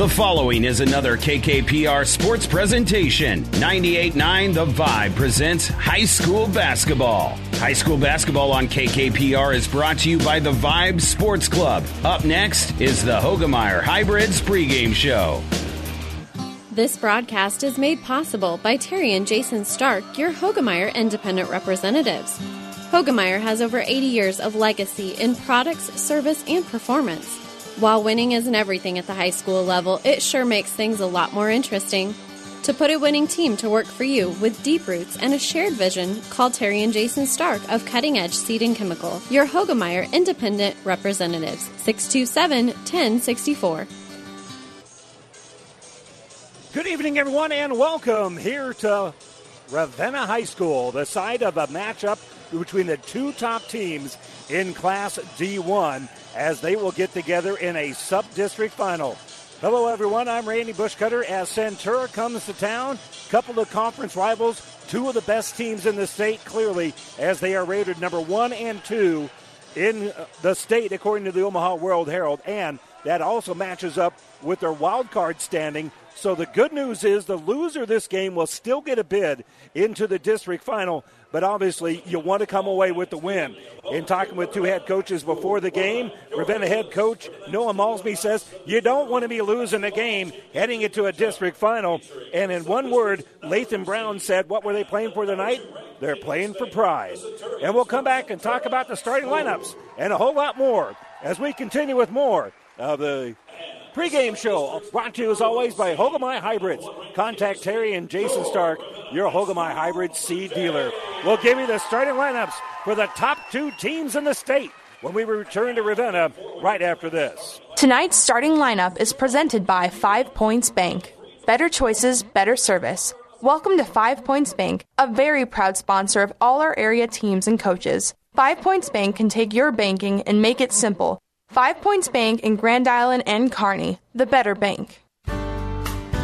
The following is another KKPR sports presentation. 98.9 The Vibe presents high school basketball. High school basketball on KKPR is brought to you by the Vibe Sports Club. Up next is the Hoegemeyer Hybrids pregame show. This broadcast is made possible by Terry and Jason Stark, your Hoegemeyer independent representatives. Hoegemeyer has over 80 years of legacy in products, service, and performance. While winning isn't everything at the high school level, it sure makes things a lot more interesting. To put a winning team to work for you with deep roots and a shared vision, call Terry and Jason Stark of Cutting Edge Seed and Chemical, your Hoegemeyer Independent Representatives, 627 1064. Good evening, everyone, and welcome here to Ravenna High School, the site of a matchup between the two top teams in Class D1 as they will get together in a sub district final. Hello, everyone. I'm Randy Bushcutter as Centura comes to town. Couple of conference rivals, two of the best teams in the state, clearly, as they are rated number one and two in the state, according to the Omaha World Herald. And that also matches up with their wild card standing. So the good news is the loser this game will still get a bid into the district final but obviously you want to come away with the win. In talking with two head coaches before the game, Ravenna head coach Noah Malsby says you don't want to be losing a game heading into a district final. And in one word, Lathan Brown said, What were they playing for tonight? They're playing for pride. And we'll come back and talk about the starting lineups and a whole lot more as we continue with more of the pregame show brought to you as always by Hoegemeyer Hybrids. Contact Terry and Jason Stark, your Hoegemeyer Hybrid seed dealer. We'll give you the starting lineups for the top two teams in the state when we return to Ravenna right after this. Tonight's starting lineup is presented by Five Points Bank. Better choices, better service. Welcome to Five Points Bank, a very proud sponsor of all our area teams and coaches. Five Points Bank can take your banking and make it simple. Five Points Bank in Grand Island and Kearney, the better bank.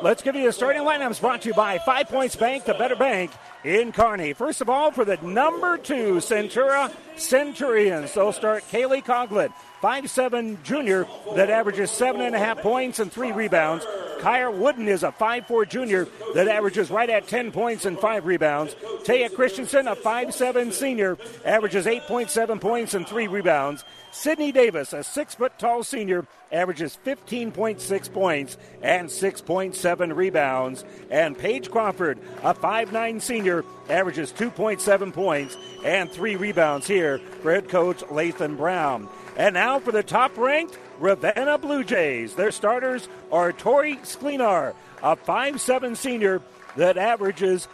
Let's give you the starting lineups brought to you by Five Points Bank, the better bank in Kearney. First of all, for the number two Centura Centurions, they'll start Kaylee Coglin, five-seven junior that averages seven and a half points and three rebounds. Kyer Wooden is a five-four junior that averages right at 10 points and five rebounds. Taya Christensen, a five-seven senior, averages 8.7 points and three rebounds. Sydney Davis, a six foot tall senior, averages 15.6 points and 6.7 rebounds. And Paige Crawford, a 5'9 senior, averages 2.7 points and three rebounds here for head coach Lathan Brown. And now for the top ranked Ravenna Blue Jays. Their starters are Tori Sklenar, a 5'7 senior that averages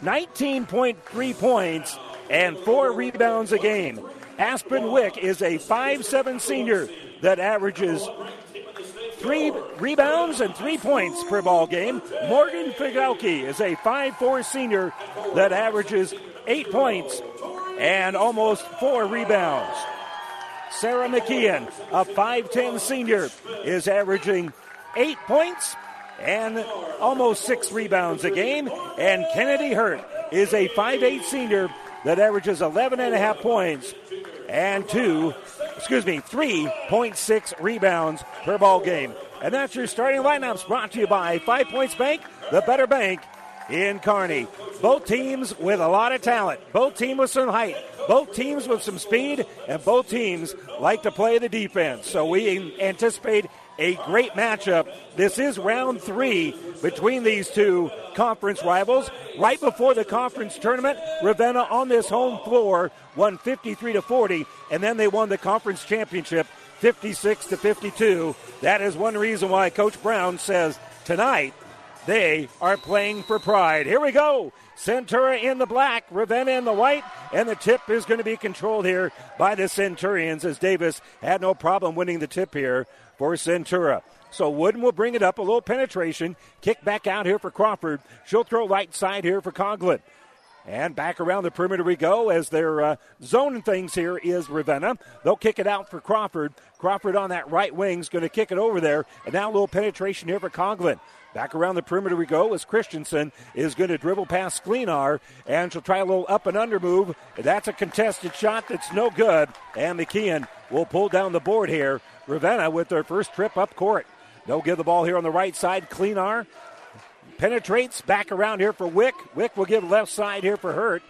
19.3 points and four rebounds a game. Aspen Wick is a 5'7 senior that averages three rebounds and three points per ball game. Morgan Fidelki is a 5'4 senior that averages eight points and almost four rebounds. Sarah McKeon, a 5'10 senior, is averaging eight points and almost six rebounds a game. And Kennedy Hurt is a 5'8 senior that averages 11 and a half points and two, excuse me, 3.6 rebounds per ball game. And that's your starting lineups brought to you by Five Points Bank, the better bank in Kearney. Both teams with a lot of talent, both teams with some height, both teams with some speed, and both teams like to play the defense. So we anticipate a great matchup. This is round three between these two conference rivals. Right before the conference tournament, Ravenna on this home floor won 53 to 40, and then they won the conference championship 56 to 52. That is one reason why Coach Brown says tonight they are playing for pride. Here we go. Centura in the black, Ravenna in the white, and the tip is going to be controlled here by the Centurions as Davis had no problem winning the tip here for Centura. So Wooden will bring it up, a little penetration, kick back out here for Crawford. She'll throw right side here for Conklin. And back around the perimeter we go as they're uh, zoning things here is Ravenna. They'll kick it out for Crawford. Crawford on that right wing is going to kick it over there. And now a little penetration here for Conklin. Back around the perimeter we go as Christensen is going to dribble past Sklenar, and she'll try a little up and under move. That's a contested shot that's no good, and McKeon will pull down the board here. Ravenna with their first trip up court. They'll give the ball here on the right side. Sklenar penetrates back around here for Wick. Wick will give left side here for Hurt.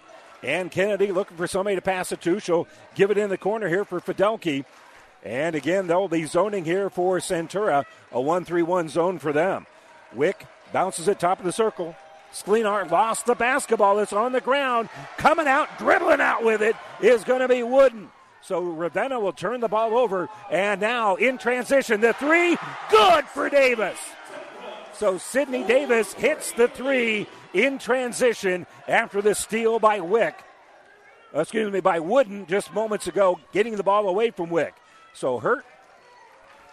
And Kennedy looking for somebody to pass it to. She'll give it in the corner here for Fidelki. And again, they'll be zoning here for Centura, a 1 3 1 zone for them. Wick bounces it top of the circle. Sklenar lost the basketball. It's on the ground. Coming out, dribbling out with it is going to be Wooden. So Ravenna will turn the ball over. And now in transition, the three, good for Davis. So Sydney Davis hits the three in transition after the steal by Wick. Excuse me, by Wooden just moments ago, getting the ball away from Wick. So Hurt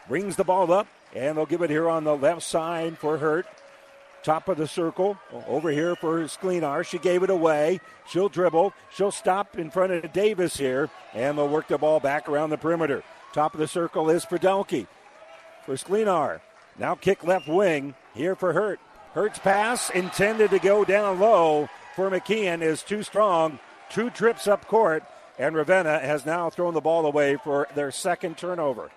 brings the ball up, and they'll give it here on the left side for Hurt. Top of the circle. Over here for Sklenar. She gave it away. She'll dribble. She'll stop in front of Davis here. And they'll work the ball back around the perimeter. Top of the circle is Fidelki. For Sklenar. Now kick left wing. Here for Hurt. Hurt's pass intended to go down low for McKeon is too strong. Two trips up court. And Ravenna has now thrown the ball away for their second turnover.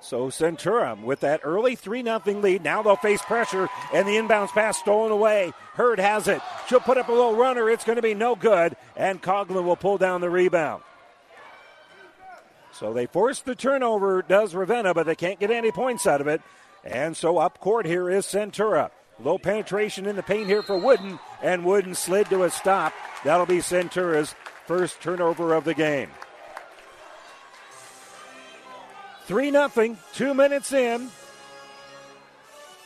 So Centura with that early 3 0 lead. Now they'll face pressure and the inbounds pass stolen away. Hurt has it. She'll put up a little runner. It's going to be no good. And Coughlin will pull down the rebound. So they force the turnover, does Ravenna, but they can't get any points out of it. And so up court here is Centura. Low penetration in the paint here for Wooden, and Wooden slid to a stop. That'll be Centura's first turnover of the game. 3 0, two minutes in.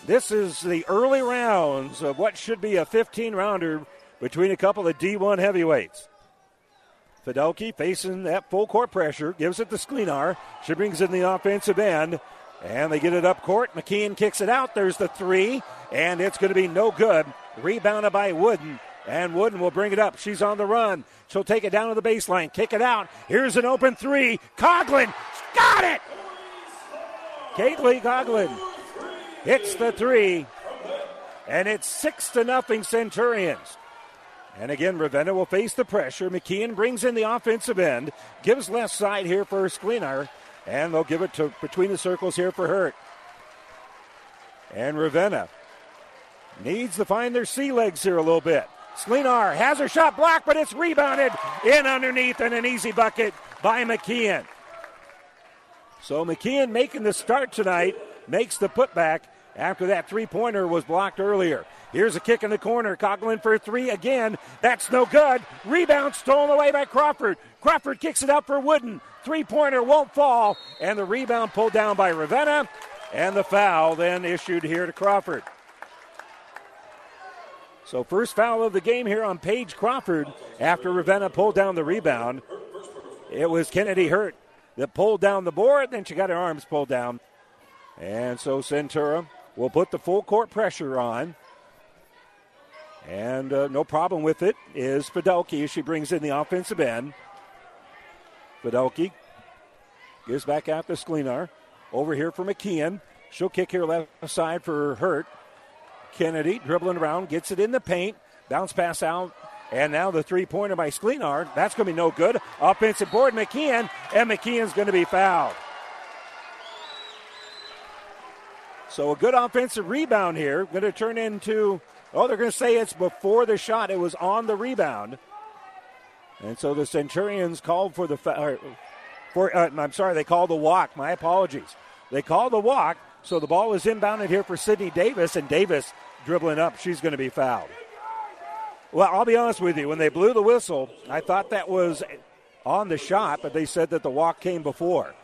This is the early rounds of what should be a 15 rounder between a couple of D1 heavyweights. Fidelki facing that full court pressure, gives it to Sklenar. She brings in the offensive end, and they get it up court. McKeon kicks it out. There's the three, and it's going to be no good. Rebounded by Wooden, and Wooden will bring it up. She's on the run. She'll take it down to the baseline, kick it out. Here's an open three. Coglin got it! Caitlin Coughlin hits the three, and it's six to nothing Centurions. And again, Ravenna will face the pressure. McKeon brings in the offensive end, gives left side here for Sklenar, and they'll give it to between the circles here for Hurt. And Ravenna needs to find their sea legs here a little bit. Sklenar has her shot blocked, but it's rebounded in underneath and an easy bucket by McKeon. So McKeon making the start tonight makes the putback after that three pointer was blocked earlier. Here's a kick in the corner. Coughlin for three again. That's no good. Rebound stolen away by Crawford. Crawford kicks it out for Wooden. Three pointer won't fall, and the rebound pulled down by Ravenna, and the foul then issued here to Crawford. So, first foul of the game here on Paige Crawford after Ravenna pulled down the rebound. It was Kennedy Hurt that pulled down the board, then she got her arms pulled down. And so Centura will put the full court pressure on. And uh, no problem with it is Fidelki she brings in the offensive end. Fidelki gives back out to Sklenar. Over here for McKeon. She'll kick here left side for Hurt. Kennedy dribbling around, gets it in the paint. Bounce pass out. And now the three pointer by Sklenar. That's going to be no good. Offensive board, McKeon. And McKeon's going to be fouled. So a good offensive rebound here. Going to turn into, oh, they're going to say it's before the shot. It was on the rebound. And so the Centurions called for the, for, uh, I'm sorry, they called the walk. My apologies. They called the walk. So the ball is inbounded here for Sydney Davis, and Davis dribbling up. She's going to be fouled. Well, I'll be honest with you. When they blew the whistle, I thought that was on the shot, but they said that the walk came before.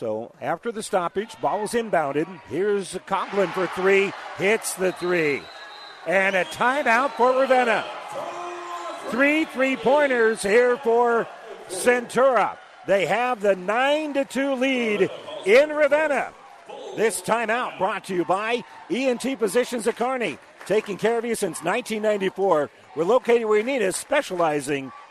So after the stoppage, ball is inbounded. Here's Conklin for three, hits the three. And a timeout for Ravenna. Three three pointers here for Centura. They have the 9 to 2 lead in Ravenna. This timeout brought to you by ENT Physicians of Kearney. Taking care of you since 1994. We're located where you need us, specializing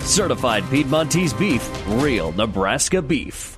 Certified Piedmontese beef, real Nebraska beef.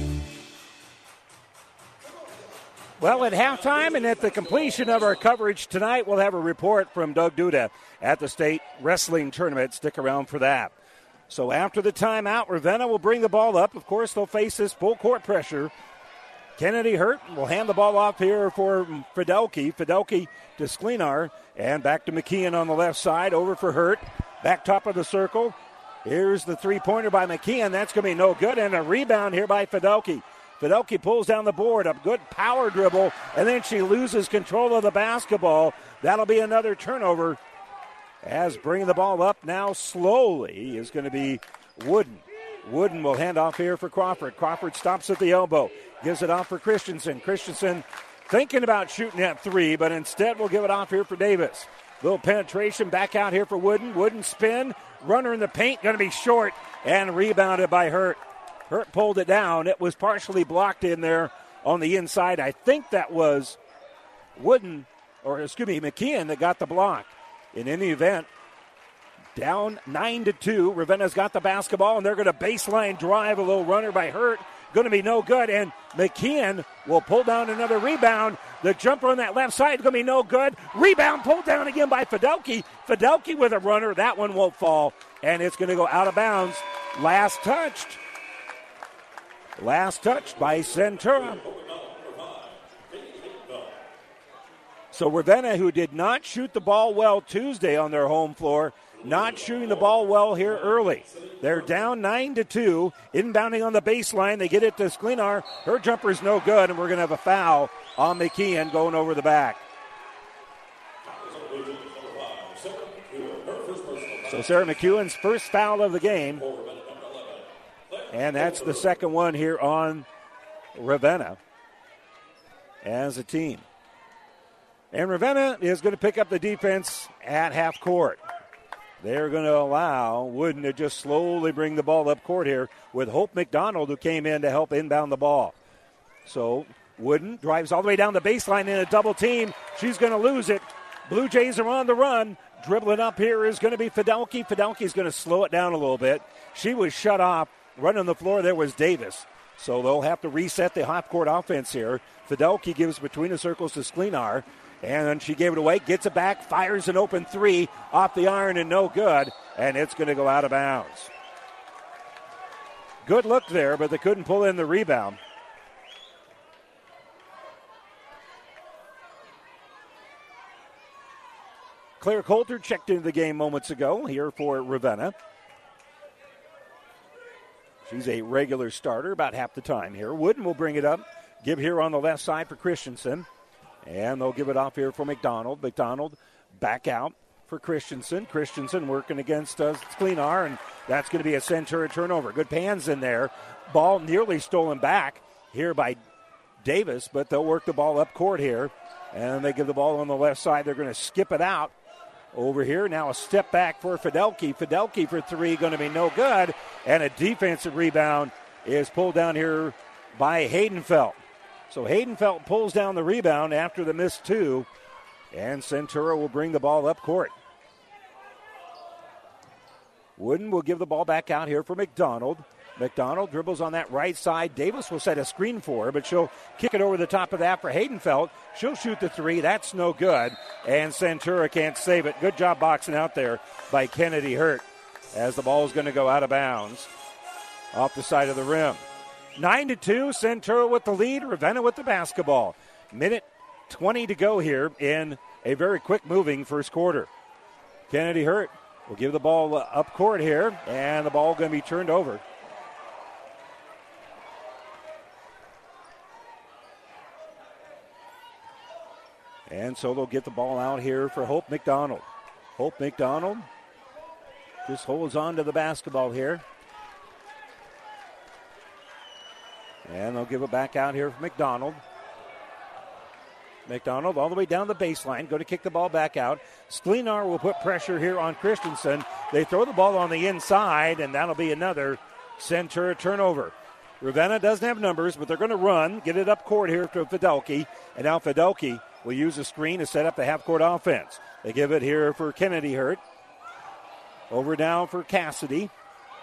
Well, at halftime and at the completion of our coverage tonight, we'll have a report from Doug Duda at the state wrestling tournament. Stick around for that. So after the timeout, Ravenna will bring the ball up. Of course, they'll face this full court pressure. Kennedy Hurt will hand the ball off here for Fidelki. Fidelki to Sklenar. And back to McKeon on the left side. Over for Hurt. Back top of the circle. Here's the three pointer by McKeon. That's going to be no good. And a rebound here by Fidelki. Fidelki pulls down the board, a good power dribble, and then she loses control of the basketball. That'll be another turnover. As bringing the ball up now slowly is going to be Wooden. Wooden will hand off here for Crawford. Crawford stops at the elbow, gives it off for Christensen. Christensen thinking about shooting at three, but instead will give it off here for Davis. Little penetration back out here for Wooden. Wooden spin, runner in the paint, going to be short and rebounded by Hurt. Hurt pulled it down. It was partially blocked in there on the inside. I think that was Wooden, or excuse me, McKeon that got the block. In any event, down nine to two. Ravenna's got the basketball, and they're going to baseline drive a little runner by Hurt. Going to be no good, and McKeon will pull down another rebound. The jumper on that left side is going to be no good. Rebound pulled down again by Fidelki. Fidelki with a runner. That one won't fall, and it's going to go out of bounds. Last touched Last touch by Centura. So Ravenna, who did not shoot the ball well Tuesday on their home floor, not shooting the ball well here early. They're down nine to two, inbounding on the baseline. They get it to Sklenar. Her jumper is no good, and we're going to have a foul on McKeon going over the back. So Sarah McKeon's first foul of the game. And that's the second one here on Ravenna as a team. And Ravenna is going to pick up the defense at half court. they're going to allow Wooden to just slowly bring the ball up court here with Hope McDonald, who came in to help inbound the ball. So Wooden drives all the way down the baseline in a double team. She's going to lose it. Blue Jays are on the run. Dribbling up here is going to be Fidelki. Fidelki's going to slow it down a little bit. She was shut off. Running the floor there was Davis. So they'll have to reset the half court offense here. Fidelki gives between the circles to Sklenar. And then she gave it away, gets it back, fires an open three off the iron and no good. And it's going to go out of bounds. Good look there, but they couldn't pull in the rebound. Claire Coulter checked into the game moments ago here for Ravenna. She's a regular starter about half the time here. Wooden will bring it up. Give here on the left side for Christensen. And they'll give it off here for McDonald. McDonald back out for Christensen. Christensen working against us. uh, Sklenar, and that's going to be a Centura turnover. Good pans in there. Ball nearly stolen back here by Davis, but they'll work the ball up court here. And they give the ball on the left side. They're going to skip it out over here. Now a step back for Fidelki. Fidelki for three, going to be no good. And a defensive rebound is pulled down here by Haydenfeld. So Haydenfeld pulls down the rebound after the missed two. And Centura will bring the ball up court. Wooden will give the ball back out here for McDonald. McDonald dribbles on that right side. Davis will set a screen for her, but she'll kick it over the top of that for Haydenfeld. She'll shoot the three. That's no good. And Centura can't save it. Good job boxing out there by Kennedy Hurt as the ball is going to go out of bounds off the side of the rim. 9 to 2, Centura with the lead, Ravenna with the basketball. Minute 20 to go here in a very quick moving first quarter. Kennedy Hurt will give the ball up court here, and the ball going to be turned over. And so they'll get the ball out here for Hope McDonald. Hope McDonald just holds on to the basketball here. And they'll give it back out here for McDonald. McDonald all the way down the baseline, going to kick the ball back out. Sklenar will put pressure here on Christensen. They throw the ball on the inside, and that'll be another Centura turnover. Ravenna doesn't have numbers, but they're going to run, get it up court here to Fidelki, and now Fidelki will use a screen to set up the half court offense. They give it here for Kennedy Hurt. Over down for Cassidy.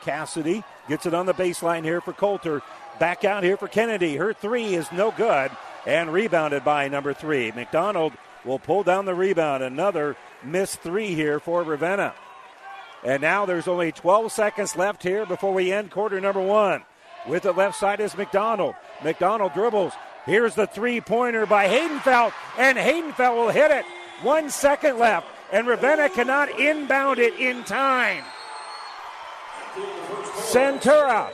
Cassidy gets it on the baseline here for Coulter. Back out here for Kennedy. Her three is no good and rebounded by number three. McDonald will pull down the rebound. Another missed three here for Ravenna. And now there's only 12 seconds left here before we end quarter number one. With the left side is McDonald. McDonald dribbles, Here's the three pointer by Haydenfeld, and Haydenfeld will hit it. One second left, and Ravenna cannot inbound it in time. Centura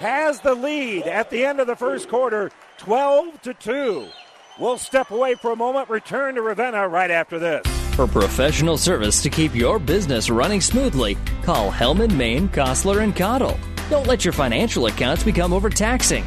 has the lead at the end of the first quarter, 12 to 2. We'll step away for a moment, return to Ravenna right after this. For professional service to keep your business running smoothly, call Hellman, Maine, Kostler, and Cottle. Don't let your financial accounts become overtaxing.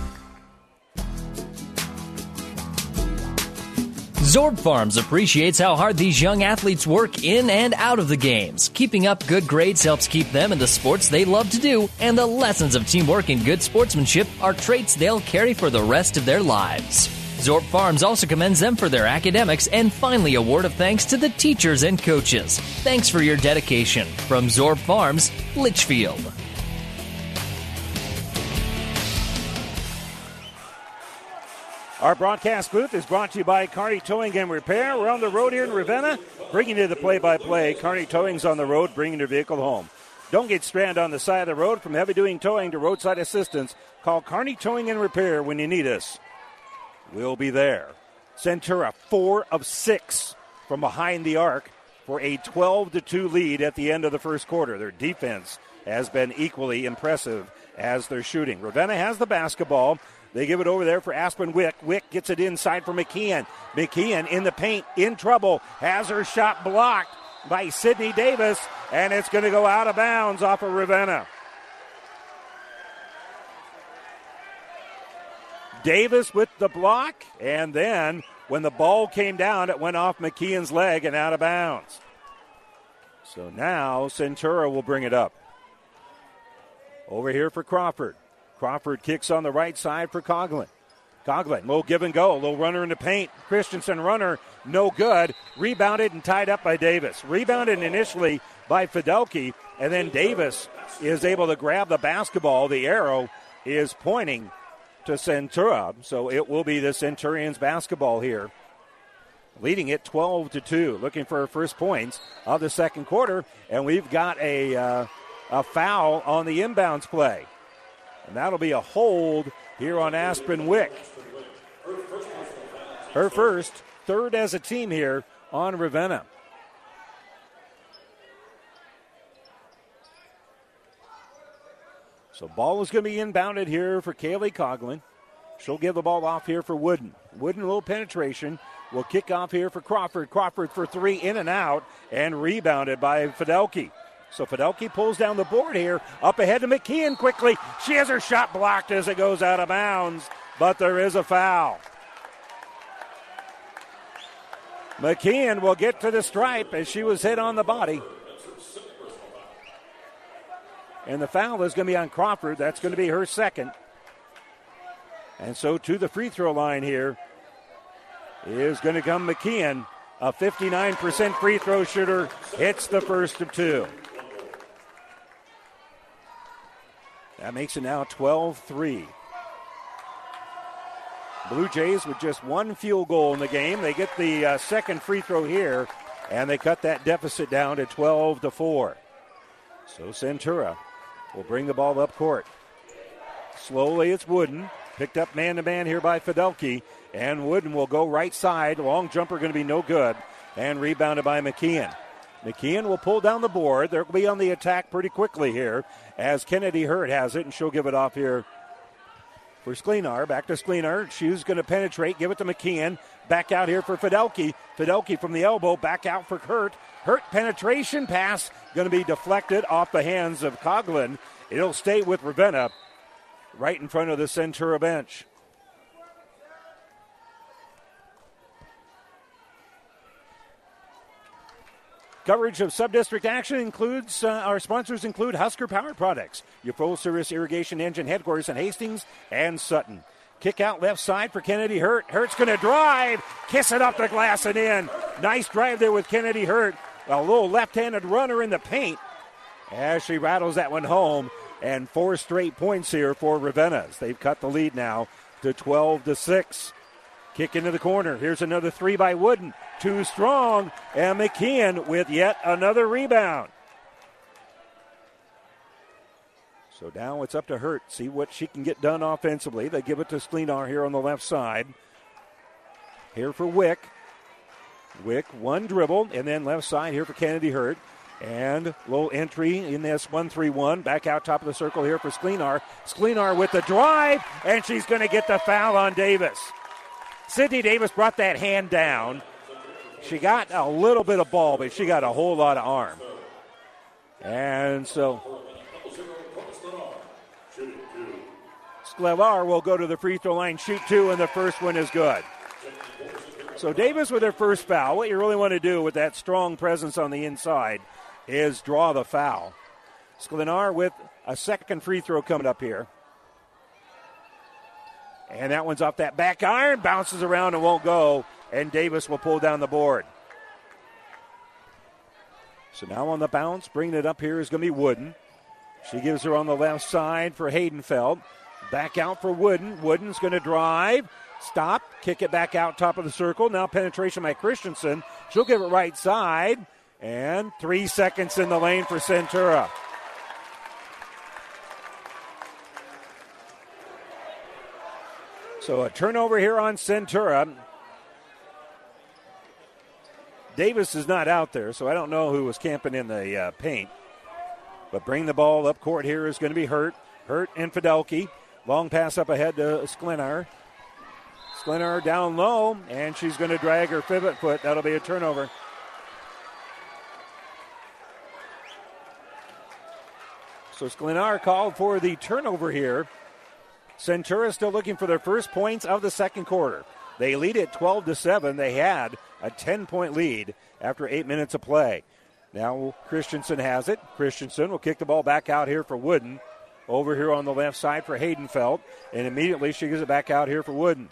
Zorb Farms appreciates how hard these young athletes work in and out of the games. Keeping up good grades helps keep them in the sports they love to do, and the lessons of teamwork and good sportsmanship are traits they'll carry for the rest of their lives. Zorb Farms also commends them for their academics and finally a word of thanks to the teachers and coaches. Thanks for your dedication. From Zorb Farms, Litchfield. Our broadcast booth is brought to you by Kearney Towing and Repair. We're on the road here in Ravenna, bringing you the play-by-play. Kearney Towing's on the road, bringing your vehicle home. Don't get stranded on the side of the road. From heavy-duty towing to roadside assistance, call Kearney Towing and Repair when you need us. We'll be there. Centura, four of six from behind the arc for a 12 to 2 lead at the end of the first quarter. Their defense has been equally impressive as their shooting. Ravenna has the basketball. They give it over there for Aspen Wick. Wick gets it inside for McKeon. McKeon in the paint, in trouble, has her shot blocked by Sydney Davis, and it's going to go out of bounds off of Ravenna. Davis with the block, and then when the ball came down, it went off McKeon's leg and out of bounds. So now Centura will bring it up. Over here for Crawford. Crawford kicks on the right side for Coglin. Coglin, little give and go, little runner in the paint. Christensen runner, no good. Rebounded and tied up by Davis. Rebounded initially by Fidelki, and then Davis is able to grab the basketball. The arrow is pointing to Centura, so it will be the Centurions basketball here. Leading it 12 to 2, looking for our first points of the second quarter, and we've got a, uh, a foul on the inbounds play. And that'll be a hold here on Aspen Wick. Her first, third as a team here on Ravenna. So ball is going to be inbounded here for Kaylee Coglin. She'll give the ball off here for Wooden. Wooden, a little penetration. Will kick off here for Crawford. Crawford for three, in and out, and rebounded by Fidelki. So Fidelki pulls down the board here. Up ahead to McKeon quickly. She has her shot blocked as it goes out of bounds, but there is a foul. McKeon will get to the stripe as she was hit on the body. And the foul is going to be on Crawford. That's going to be her second. And so to the free throw line here is going to come McKeon. A 59% free throw shooter hits the first of two. That makes it now 12 3. Blue Jays with just one field goal in the game. They get the uh, second free throw here, and they cut that deficit down to 12 to 4. So Centura will bring the ball up court. Slowly, it's Wooden. Picked up man to man here by Fidelki, and Wooden will go right side. Long jumper going to be no good, and rebounded by McKeon. McKeon will pull down the board. They'll be on the attack pretty quickly here as Kennedy Hurt has it, and she'll give it off here for Sklenar. Back to Sklenar. She's going to penetrate, give it to McKeon. Back out here for Fidelki. Fidelki from the elbow, back out for Hurt. Hurt penetration pass going to be deflected off the hands of Coglin. It'll stay with Ravenna right in front of the Centura bench. Coverage of subdistrict action includes uh, our sponsors include Husker Power Products, your full service irrigation engine headquarters in Hastings and Sutton. Kick out left side for Kennedy Hurt. Hurt's going to drive, kiss it up the glass and in. Nice drive there with Kennedy Hurt. A little left handed runner in the paint as she rattles that one home. And four straight points here for Ravenna's. They've cut the lead now to 12 to 6. Kick into the corner. Here's another three by Wooden. Too strong. And McKeon with yet another rebound. So now it's up to Hurt. See what she can get done offensively. They give it to Sklenar here on the left side. Here for Wick. Wick, one dribble, and then left side here for Kennedy Hurt. And little entry in this 1 3 1. Back out top of the circle here for Sklenar. Sklenar with the drive, and she's going to get the foul on Davis. Sydney Davis brought that hand down. She got a little bit of ball, but she got a whole lot of arm. And so Sklenar will go to the free throw line, shoot two, and the first one is good. So Davis with her first foul. What you really want to do with that strong presence on the inside is draw the foul. Sklenar with a second free throw coming up here. And that one's off that back iron, bounces around and won't go. And Davis will pull down the board. So now on the bounce, bringing it up here is going to be Wooden. She gives her on the left side for Haydenfeld. Back out for Wooden. Wooden's going to drive, stop, kick it back out top of the circle. Now penetration by Christensen. She'll give it right side. And three seconds in the lane for Centura. So a turnover here on Centura. Davis is not out there, so I don't know who was camping in the uh, paint. But bring the ball up court here is going to be Hurt. Hurt and Fidelki. Long pass up ahead to Sklenar. Sklenar down low, and she's going to drag her pivot foot. That'll be a turnover. So Sklenar called for the turnover here. Centura still looking for their first points of the second quarter. They lead at 12 to 7. They had a 10 point lead after eight minutes of play. Now Christensen has it. Christensen will kick the ball back out here for Wooden. Over here on the left side for Haydenfeld. And immediately she gives it back out here for Wooden.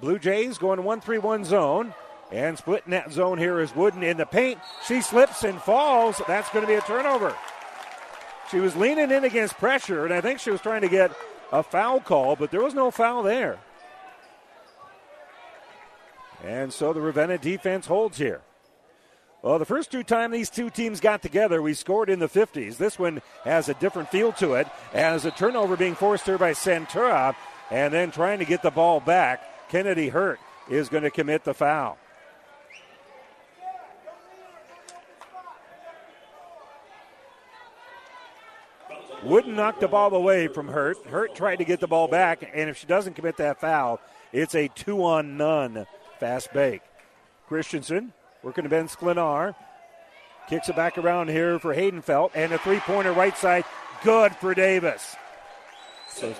Blue Jays going 1 3 1 zone. And splitting that zone here is Wooden in the paint. She slips and falls. That's going to be a turnover. She was leaning in against pressure, and I think she was trying to get a foul call, but there was no foul there. And so the Ravenna defense holds here. Well, the first two times these two teams got together, we scored in the 50s. This one has a different feel to it, as a turnover being forced here by Centura, and then trying to get the ball back. Kennedy Hurt is going to commit the foul. Wooden knock the ball away from Hurt. Hurt tried to get the ball back, and if she doesn't commit that foul, it's a two on none fast break. Christensen working to Ben Sklenar. Kicks it back around here for Haydenfeld, and a three pointer right side. Good for Davis. So,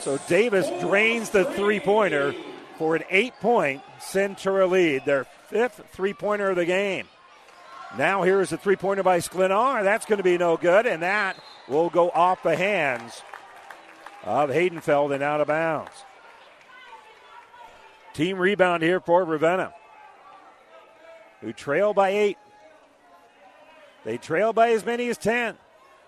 so Davis drains the three pointer for an eight point Centura lead, their fifth three pointer of the game. Now here's a three pointer by Sklenar. That's going to be no good, and that will go off the hands of Haydenfeld and out of bounds. Team rebound here for Ravenna, who trail by eight. They trail by as many as 10,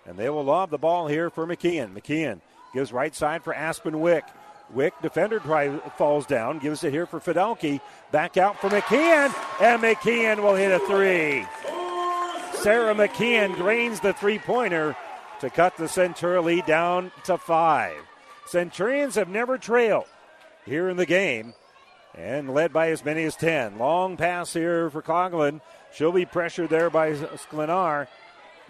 and they will lob the ball here for McKeon. McKeon gives right side for Aspen Wick. Wick, defender try, falls down, gives it here for Fidelki. Back out for McKeon, and McKeon will hit a three. Sarah McKeon drains the three pointer to cut the Centurion lead down to five. Centurions have never trailed here in the game and led by as many as 10. Long pass here for Coughlin. She'll be pressured there by Sklenar.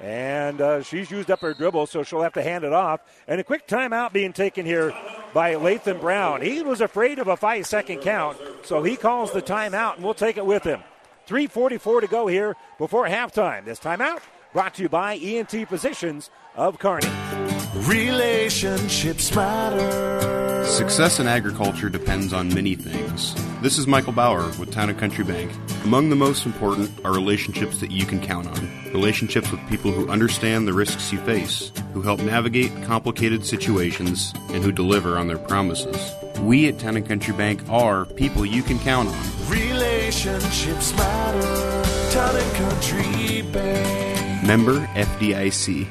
And uh, she's used up her dribble, so she'll have to hand it off. And a quick timeout being taken here by Lathan Brown. He was afraid of a five second count, so he calls the timeout, and we'll take it with him. 3.44 to go here before halftime. This timeout brought to you by ENT Physicians of Kearney. Relationships matter. Success in agriculture depends on many things. This is Michael Bauer with Town and Country Bank. Among the most important are relationships that you can count on. Relationships with people who understand the risks you face, who help navigate complicated situations, and who deliver on their promises. We at Town and Country Bank are people you can count on. Relationships matter. Town and Country Bank. Member FDIC.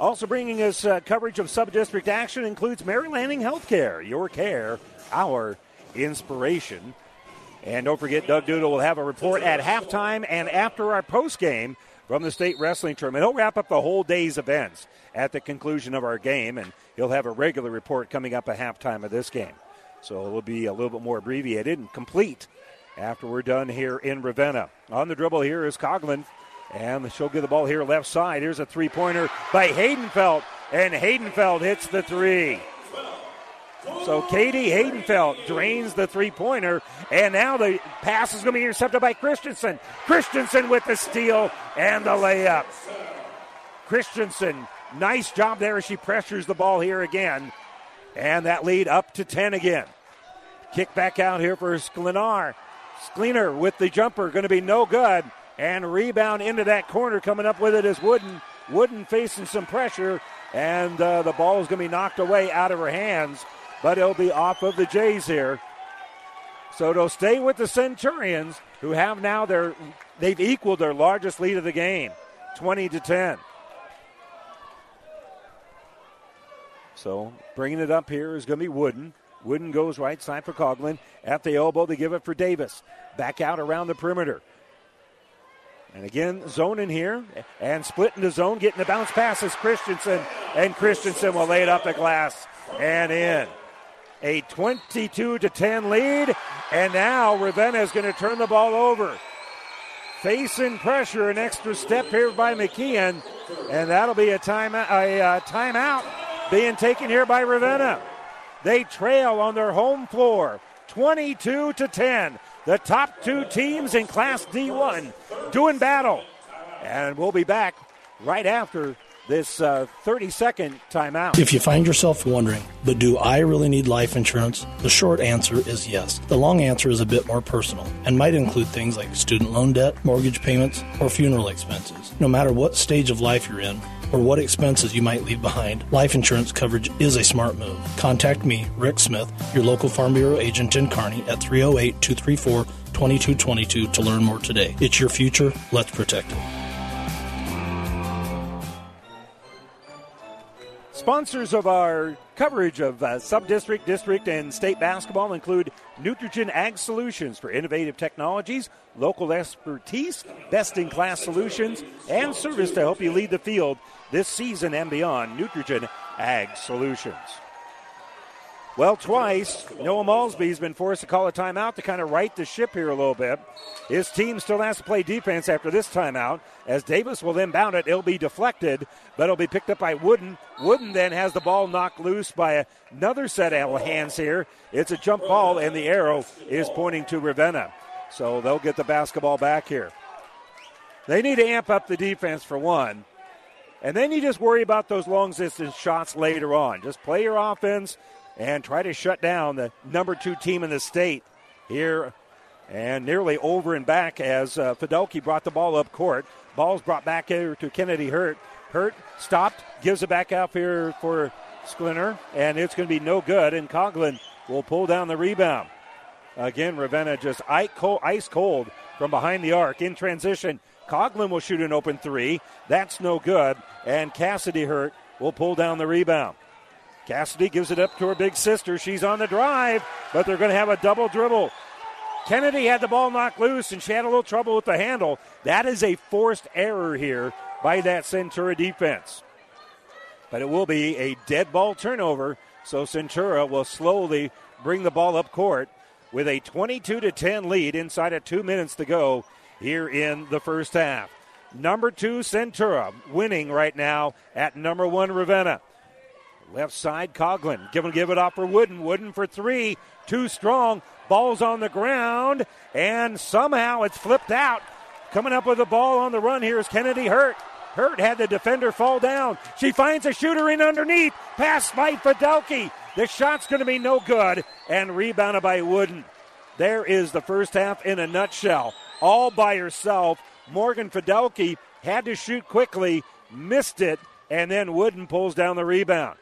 Also bringing us uh, coverage of sub-district action includes Mary Lanning Healthcare, your care, our inspiration. And don't forget, Doug Duda will have a report at halftime and after our post game from the state wrestling tournament. He'll wrap up the whole day's events at the conclusion of our game, and he'll have a regular report coming up at halftime of this game. So it'll be a little bit more abbreviated and complete after we're done here in Ravenna. On the dribble here is Coughlin. And she'll get the ball here left side. Here's a three pointer by Haydenfeld. And Haydenfeld hits the three. So Katie Haydenfeld drains the three pointer. And now the pass is going to be intercepted by Christensen. Christensen with the steal and the layup. Christensen, nice job there as she pressures the ball here again. And that lead up to 10 again. Kick back out here for Sklenar. Sklenar with the jumper, going to be no good and rebound into that corner. Coming up with it is Wooden. Wooden facing some pressure, and uh, the ball is going to be knocked away out of her hands, but it'll be off of the Jays here. So they'll stay with the Centurions, who have now their they've equaled their largest lead of the game, 20 to 10. So bringing it up here is going to be Wooden. Wooden goes right side for Coglin. At the elbow, they give it for Davis. Back out around the perimeter. And again, zone in here and split into zone, getting the bounce passes Christensen, and Christensen will lay it up the glass and in. A 22 to 10 lead, and now Ravenna is going to turn the ball over. Facing pressure, an extra step here by McKeon, And that'll be a, time, a uh, timeout being taken here by Ravenna. They trail on their home floor 22 to 10. The top two teams in Class D1 doing battle. And we'll be back right after this uh, 30 second timeout. If you find yourself wondering, but do I really need life insurance? The short answer is yes. The long answer is a bit more personal and might include things like student loan debt, mortgage payments, or funeral expenses. No matter what stage of life you're in, or what expenses you might leave behind, life insurance coverage is a smart move. Contact me, Rick Smith, your local Farm Bureau agent in Kearney at 308 234 2222 to learn more today. It's your future. Let's protect it. Sponsors of our coverage of uh, sub-district, district, and state basketball include Nutrigen Ag Solutions for innovative technologies, local expertise, best-in-class solutions, and service to help you lead the field this season and beyond. Nutrigen Ag Solutions. Well, twice, Noah Malsby's been forced to call a timeout to kind of right the ship here a little bit. His team still has to play defense after this timeout, as Davis will inbound it. It'll be deflected, but it'll be picked up by Wooden. Wooden then has the ball knocked loose by another set of hands here. It's a jump ball, and the arrow is pointing to Ravenna. So they'll get the basketball back here. They need to amp up the defense for one. And then you just worry about those long distance shots later on. Just play your offense and try to shut down the number two team in the state here and nearly over and back as uh, Fidelki brought the ball up court. Ball's brought back here to Kennedy Hurt. Hurt stopped, gives it back out here for Sklenar, and it's going to be no good. And Coughlin will pull down the rebound. Again, Ravenna just ice cold from behind the arc in transition. Coughlin will shoot an open three. That's no good. And Cassidy Hurt will pull down the rebound. Cassidy gives it up to her big sister. She's on the drive, but they're going to have a double dribble. Kennedy had the ball knocked loose, and she had a little trouble with the handle. That is a forced error here by that Centura defense. But it will be a dead ball turnover, so Centura will slowly bring the ball up court with a 22 to 10 lead inside of two minutes to go here in the first half. Number two, Centura, winning right now at number one, Ravenna. Left side, Coughlin. Give, give it off for Wooden. Wooden for three. Too strong. Ball's on the ground. And somehow it's flipped out. Coming up with the ball on the run here is Kennedy Hurt. Hurt had the defender fall down. She finds a shooter in underneath. Pass by Fidelki. The shot's going to be no good. And rebounded by Wooden. There is the first half in a nutshell. All by herself. Morgan Fidelki had to shoot quickly, missed it, and then Wooden pulls down the rebound.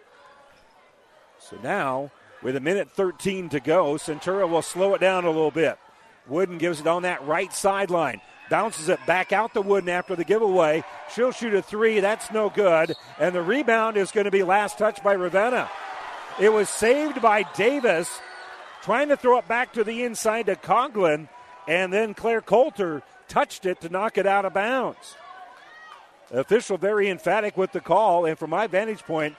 So now, with a minute 13 to go, Centura will slow it down a little bit. Wooden gives it on that right sideline. Bounces it back out to Wooden after the giveaway. She'll shoot a three. That's no good. And the rebound is going to be last touch by Ravenna. It was saved by Davis, trying to throw it back to the inside to Conklin. And then Claire Coulter touched it to knock it out of bounds. Official very emphatic with the call. And from my vantage point,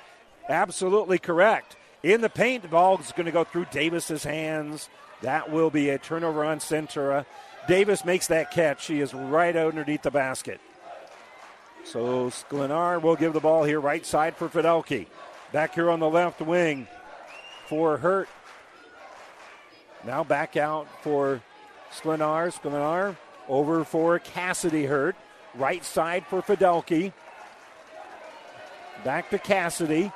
absolutely correct in the paint. The ball is going to go through Davis's hands. That will be a turnover on Centura. Davis makes that catch. She is right underneath the basket. So Sklenar will give the ball here, right side for Fidelki. Back here on the left wing for Hurt. Now back out for Sklenar. Sklenar over for Cassidy Hurt. Right side for Fidelki. Back to Cassidy.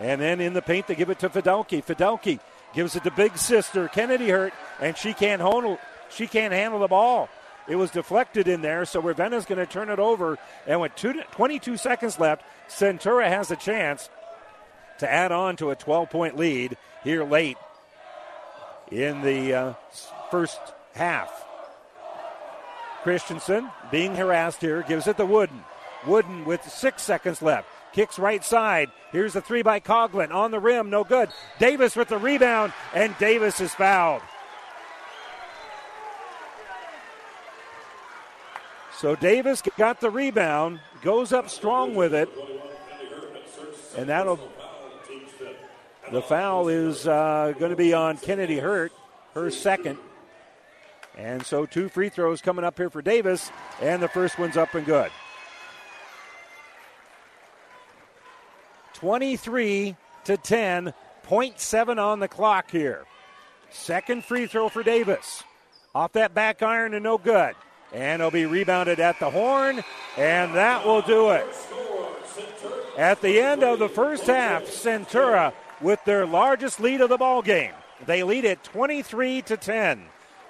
And then in the paint, they give it to Fidelki. Fidelki gives it to big sister Kennedy Hurt, and she can't handle she can't handle the ball. It was deflected in there, so Ravenna's going to turn it over. And with two, 22 seconds left, Centura has a chance to add on to a 12 point lead here late in the uh, first half. Christensen being harassed here gives it to Wooden. Wooden with six seconds left. Kicks right side. Here's a three by Coughlin on the rim. No good. Davis with the rebound, and Davis is fouled. So Davis got the rebound, goes up strong with it, and that'll. The foul is uh, going to be on Kennedy Hurt, her second. And so two free throws coming up here for Davis, and the first one's up and good. 23 to 10. 0.7 on the clock here. Second free throw for Davis. Off that back iron and no good. And it'll be rebounded at the horn, and that will do it. At the end of the first half, Centura with their largest lead of the ball game. They lead it 23 to 10.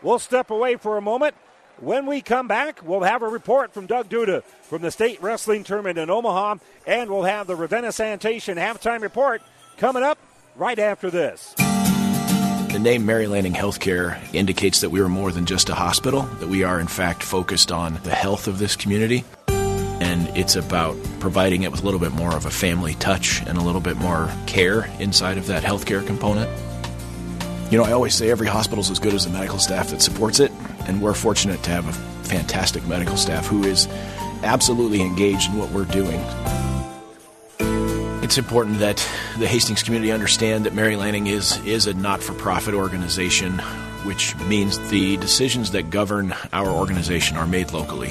We'll step away for a moment. When we come back, we'll have a report from Doug Duda from the state wrestling tournament in Omaha, and we'll have the Ravenna Sanitation halftime report coming up right after this. The name Mary Lanning Healthcare indicates that we are more than just a hospital, that we are in fact focused on the health of this community. And it's about providing it with a little bit more of a family touch and a little bit more care inside of that healthcare component. You know, I always say every hospital is as good as the medical staff that supports it, and we're fortunate to have a fantastic medical staff who is absolutely engaged in what we're doing. It's important that the Hastings community understand that Mary Lanning is, is a not for profit organization, which means the decisions that govern our organization are made locally.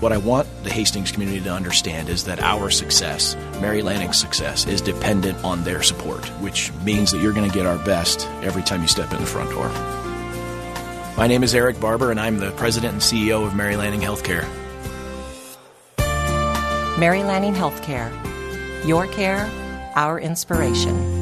What I want the Hastings community to understand is that our success, Mary Lanning's success, is dependent on their support, which means that you're going to get our best every time you step in the front door. My name is Eric Barber, and I'm the president and CEO of Mary Lanning Healthcare. Mary Lanning Healthcare. Your care, our inspiration.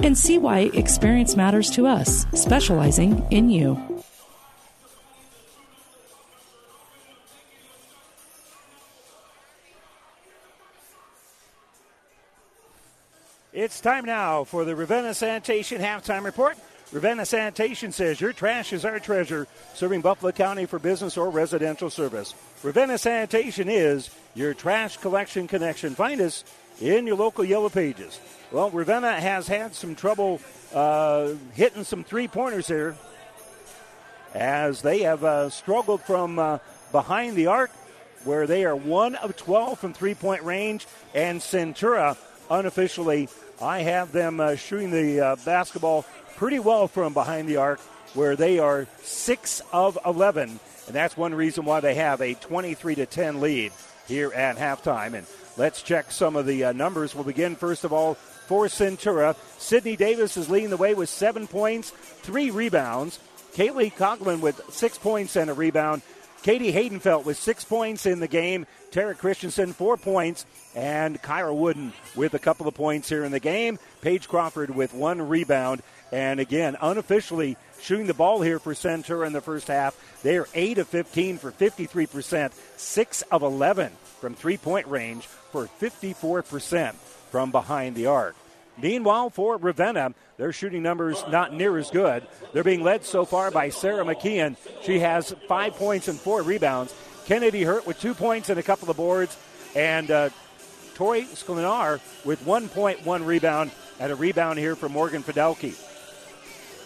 and see why experience matters to us, specializing in you. It's time now for the Ravenna Sanitation halftime report. Ravenna Sanitation says your trash is our treasure, serving Buffalo County for business or residential service. Ravenna Sanitation is your trash collection connection. Find us in your local Yellow Pages. Well, Ravenna has had some trouble uh, hitting some three pointers here as they have uh, struggled from uh, behind the arc, where they are 1 of 12 from three point range, and Centura unofficially, I have them uh, shooting the uh, basketball pretty well from behind the arc, where they are 6 of 11. And that's one reason why they have a 23 to 10 lead here at halftime. And let's check some of the uh, numbers. We'll begin, first of all, for Centura. Sydney Davis is leading the way with seven points, three rebounds. Kaylee Coughlin with six points and a rebound. Katie Haydenfeld with six points in the game. Tara Christensen, four points. And Kyra Wooden with a couple of points here in the game. Paige Crawford with one rebound. And again, unofficially shooting the ball here for Centura in the first half. They are 8 of 15 for 53%, 6 of 11 from three point range for 54% from behind the arc. Meanwhile, for Ravenna, their shooting numbers not near as good. They're being led so far by Sarah McKeon. She has five points and four rebounds. Kennedy Hurt with two points and a couple of boards. And uh, Tori Sklenar with one point, one rebound, and a rebound here for Morgan Fidelki.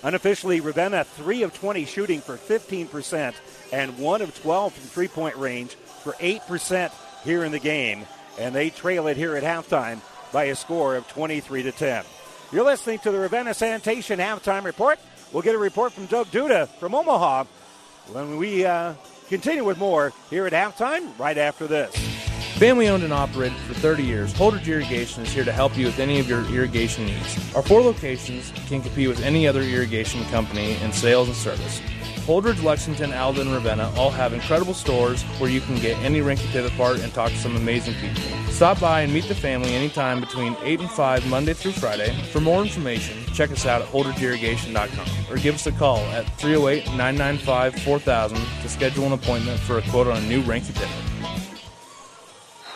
Unofficially, Ravenna 3 of 20 shooting for 15% and 1 of 12 from three point range for 8% here in the game. And they trail it here at halftime by a score of 23 to 10. You're listening to the Ravenna Sanitation halftime report. We'll get a report from Doug Duda from Omaha when we uh, continue with more here at halftime right after this. Family owned and operated for 30 years, Holdridge Irrigation is here to help you with any of your irrigation needs. Our four locations can compete with any other irrigation company in sales and service. Holdridge, Lexington, Alden, and Ravenna all have incredible stores where you can get any Reinke Pivot part and talk to some amazing people. Stop by and meet the family anytime between 8 and 5 Monday through Friday. For more information, check us out at holdridgeirrigation.com or give us a call at 308 995 4000 to schedule an appointment for a quote on a new Reinke Pivot.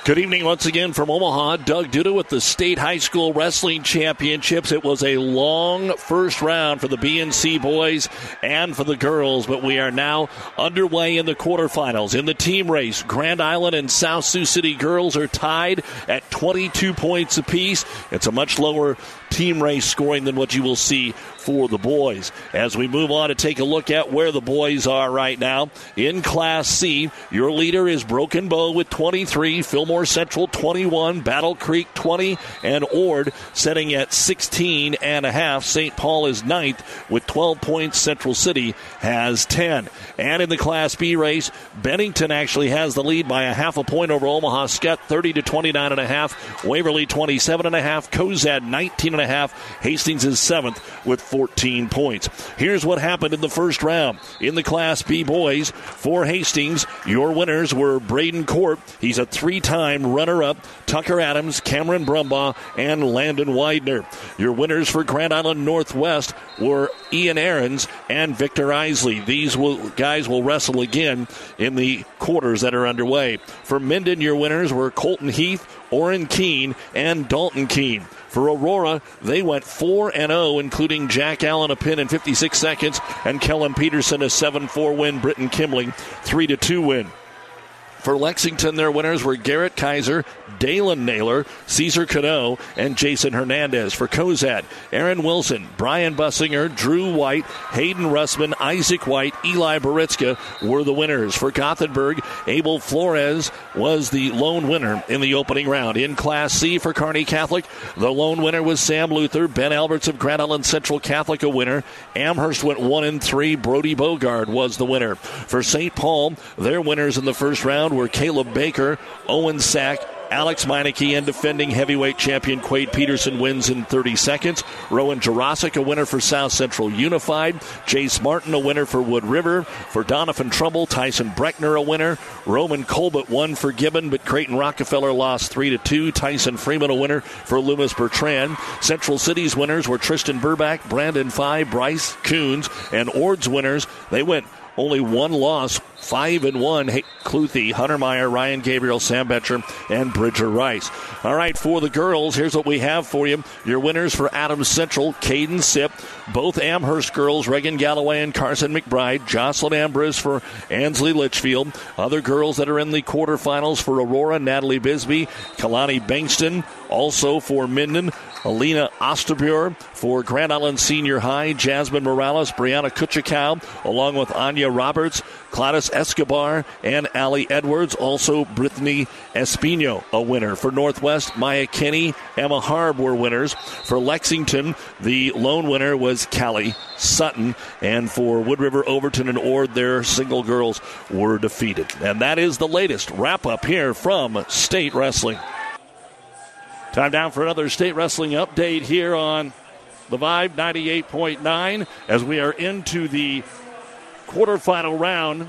Good evening once again from Omaha. Doug Duda with the State High School Wrestling Championships. It was a long first round for the BNC boys and for the girls, but we are now underway in the quarterfinals. In the team race, Grand Island and South Sioux City girls are tied at 22 points apiece. It's a much lower team race scoring than what you will see for the boys. As we move on to take a look at where the boys are right now in Class C, your leader is Broken Bow with 23, Fillmore Central 21, Battle Creek 20, and Ord setting at 16 and a half. St. Paul is ninth with 12 points. Central City has 10. And in the Class B race, Bennington actually has the lead by a half a point over Omaha Scott, 30 to 29 and a half. Waverly 27 and a half. Cozad 19 and a half. Hastings is seventh with 14 points. Here's what happened in the first round. In the Class B boys, for Hastings, your winners were Braden Court. He's a three time runner up. Tucker Adams, Cameron Brumbaugh, and Landon Widener. Your winners for Grand Island Northwest were Ian Aarons and Victor Isley. These will, guys will wrestle again in the quarters that are underway. For Minden, your winners were Colton Heath, Orrin Keene, and Dalton Keene. For Aurora, they went 4 and 0, including Jack Allen a pin in 56 seconds and Kellen Peterson a 7 4 win. Britton Kimling 3 2 win. For Lexington, their winners were Garrett Kaiser, Dalen Naylor, Caesar Cano, and Jason Hernandez. For Cozad, Aaron Wilson, Brian Bussinger, Drew White, Hayden Russman, Isaac White, Eli Baritzka were the winners. For Gothenburg, Abel Flores was the lone winner in the opening round. In Class C for Kearney Catholic, the lone winner was Sam Luther. Ben Alberts of Grand Island Central Catholic a winner. Amherst went 1 and 3. Brody Bogard was the winner. For St. Paul, their winners in the first round were Caleb Baker, Owen Sack, Alex Meineke and defending heavyweight champion Quade Peterson wins in 30 seconds. Rowan Jurasic, a winner for South Central Unified. Jace Martin, a winner for Wood River. For Doniphan-Trumbull, Tyson Breckner, a winner. Roman Colbert won for Gibbon, but Creighton Rockefeller lost 3 to 2. Tyson Freeman, a winner for Loomis Bertrand. Central City's winners were Tristan Burback, Brandon Five, Bryce Coons, and Ord's winners. They went only one loss, five and one. Cluthy, Hunter Meyer, Ryan Gabriel, Sam Betcher, and Bridger Rice. All right, for the girls, here's what we have for you. Your winners for Adams Central, Caden Sip, both Amherst girls, Reagan Galloway and Carson McBride, Jocelyn Ambrose for Ansley Litchfield. Other girls that are in the quarterfinals for Aurora, Natalie Bisbee, Kalani Bankston, also for Minden, Alina Osterbure for Grand Island Senior High, Jasmine Morales, Brianna Kuchikow, along with Anya Roberts, Gladys Escobar, and Allie Edwards. Also, Brittany Espino, a winner. For Northwest, Maya Kenny, Emma Harb were winners. For Lexington, the lone winner was Callie Sutton. And for Wood River, Overton, and Ord, their single girls were defeated. And that is the latest wrap up here from State Wrestling. Time down for another state wrestling update here on the Vibe 98.9 as we are into the quarterfinal round.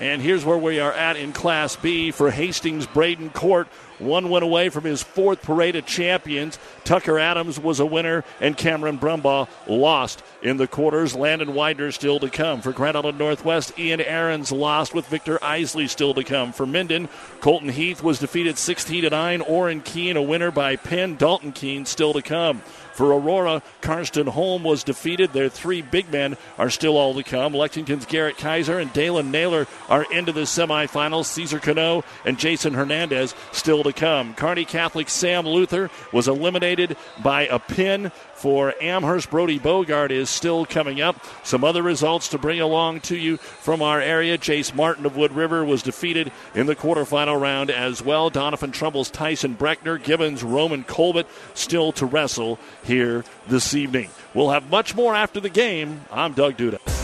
And here's where we are at in Class B for Hastings Braden Court. One win away from his fourth parade of champions. Tucker Adams was a winner, and Cameron Brumbaugh lost in the quarters. Landon Widener still to come. For Grand Island Northwest, Ian Aarons lost with Victor Isley still to come. For Minden, Colton Heath was defeated 16 to 9. Orrin Keene, a winner by Penn. Dalton Keene still to come. For Aurora, Karsten Holm was defeated. Their three big men are still all to come. Lexington's Garrett Kaiser and Dalen Naylor are into the semifinals. Caesar Cano and Jason Hernandez still to come. Kearney Catholic Sam Luther was eliminated by a pin for Amherst. Brody Bogart is still coming up. Some other results to bring along to you from our area. Chase Martin of Wood River was defeated in the quarterfinal round as well. Doniphan-Trumbull's Tyson Breckner, Gibbons, Roman Colbert still to wrestle here this evening. We'll have much more after the game. I'm Doug Duda.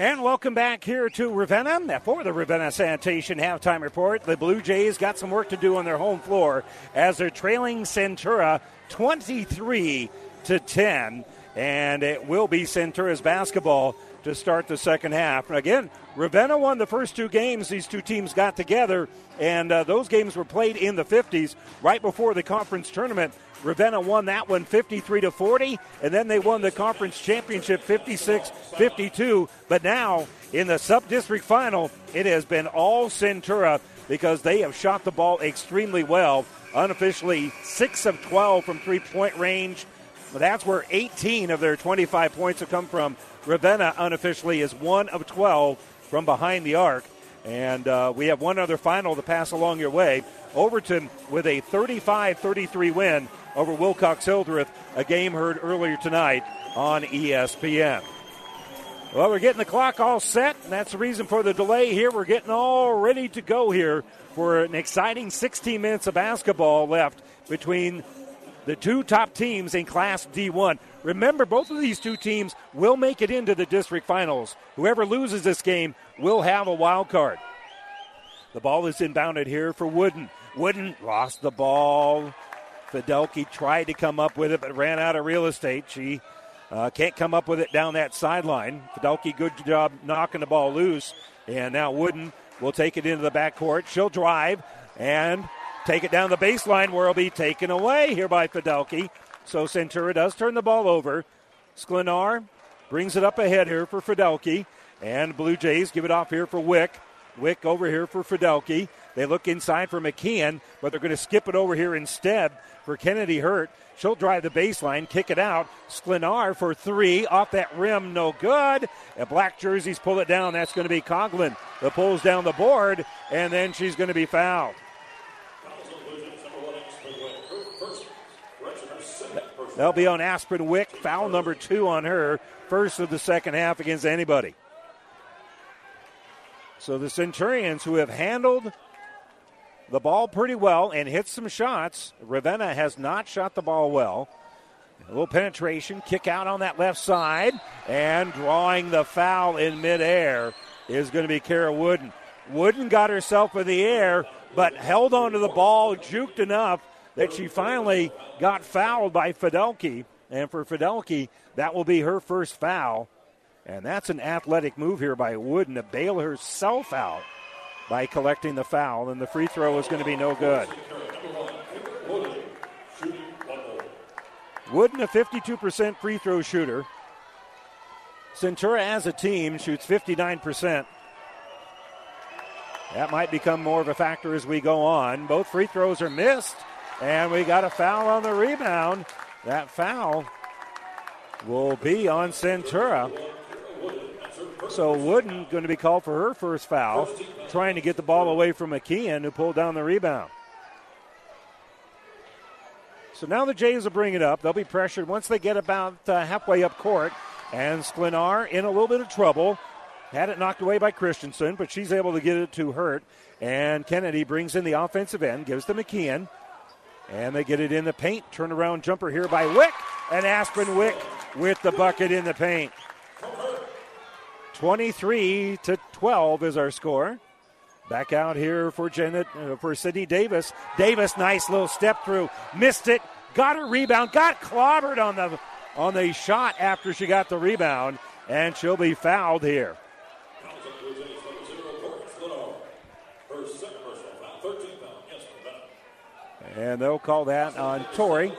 And welcome back here to Ravenna for the Ravenna Sanitation halftime report. The Blue Jays got some work to do on their home floor as they're trailing Centura 23 to 10, and it will be Centura's basketball to start the second half. Again, Ravenna won the first two games these two teams got together, and uh, those games were played in the 50s right before the conference tournament. Ravenna won that one 53 to 40, and then they won the conference championship 56 52. But now in the sub district final, it has been all Centura because they have shot the ball extremely well. Unofficially, 6 of 12 from three point range. That's where 18 of their 25 points have come from. Ravenna unofficially is 1 of 12 from behind the arc. And uh, we have one other final to pass along your way. Overton with a 35 33 win over Wilcox Hildreth, a game heard earlier tonight on ESPN. Well, we're getting the clock all set, and that's the reason for the delay here. We're getting all ready to go here for an exciting 16 minutes of basketball left between the two top teams in Class D1. Remember, both of these two teams will make it into the district finals. Whoever loses this game will have a wild card. The ball is inbounded here for Wooden. Wooden lost the ball. Fidelki tried to come up with it, but ran out of real estate. She uh, can't come up with it down that sideline. Fidelki, good job knocking the ball loose. And now Wooden will take it into the backcourt. She'll drive and take it down the baseline where it'll be taken away here by Fidelki. So Centura does turn the ball over. Sklenar brings it up ahead here for Fidelki. And Blue Jays give it off here for Wick. Wick over here for Fidelki. They look inside for McKeon, but they're going to skip it over here instead for Kennedy Hurt. She'll drive the baseline, kick it out. Sklenar for three. Off that rim, no good. And black jerseys pull it down. That's going to be Coughlin that pulls down the board, and then she's going to be fouled. That'll be on Aspen Wick. Foul number two on her. First of the second half against anybody. So the Centurions, who have handled the ball pretty well and hits some shots, Ravenna has not shot the ball well. A little penetration, kick out on that left side, and drawing the foul in midair is going to be Kara Wooden. Wooden got herself in the air, but held onto the ball, juked enough that she finally got fouled by Fidelki. And for Fidelki, that will be her first foul. And that's an athletic move here by Wooden to bail herself out by collecting the foul. And the free throw is going to be no good. Wooden, a 52% free throw shooter. Centura as a team shoots 59%. That might become more of a factor as we go on. Both free throws are missed, and we got a foul on the rebound. That foul will be on Centura. So Wooden going to be called for her first foul, trying to get the ball away from McKeon, who pulled down the rebound. So now the Jays will bring it up. They'll be pressured once they get about uh, halfway up court. And Sklenar in a little bit of trouble. Had it knocked away by Christensen, but she's able to get it to Hurt. And Kennedy brings in the offensive end, gives to McKeon. And they get it in the paint. Turnaround jumper here by Wick. And Aspen Wick with the bucket in the paint. 23 to 12 is our score. Back out here for Janet uh, for Sydney Davis. Davis, nice little step through, missed it, got her rebound, got clobbered on the on the shot after she got the rebound, and she'll be fouled here. And they'll call that on Tori.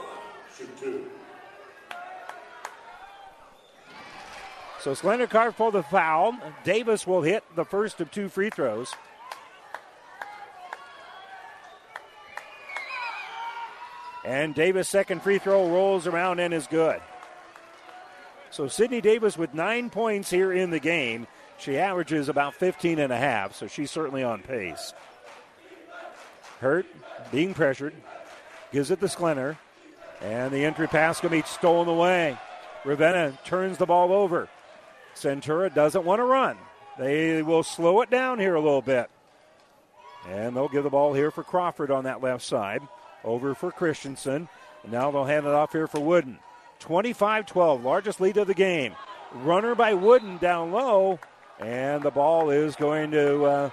So Sklenar Carr for the foul. Davis will hit the first of two free throws. And Davis' second free throw rolls around and is good. So Sydney Davis with nine points here in the game. She averages about 15 and a half, so she's certainly on pace. Hurt, being pressured, gives it to Sklenar. And the entry pass to be stolen away. Ravenna turns the ball over. Centura doesn't want to run. They will slow it down here a little bit. And they'll give the ball here for Crawford on that left side. Over for Christensen. And now they'll hand it off here for Wooden. 25 12, largest lead of the game. Runner by Wooden down low, And the ball is going to uh,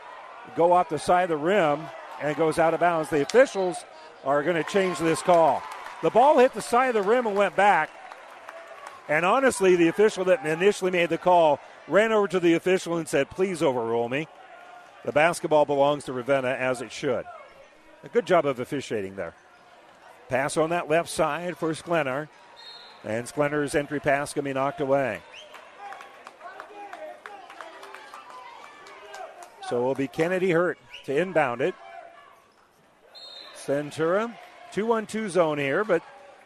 go off the side of the rim and goes out of bounds. The officials are going to change this call. The ball hit the side of the rim and went back. And honestly, the official that initially made the call ran over to the official and said, Please overrule me. The basketball belongs to Ravenna as it should. A good job of officiating there. Pass on that left side for Sklenar. And Sklenar's entry pass can be knocked away. So it will be Kennedy Hurt to inbound it. Centura, 2 1 2 zone here, but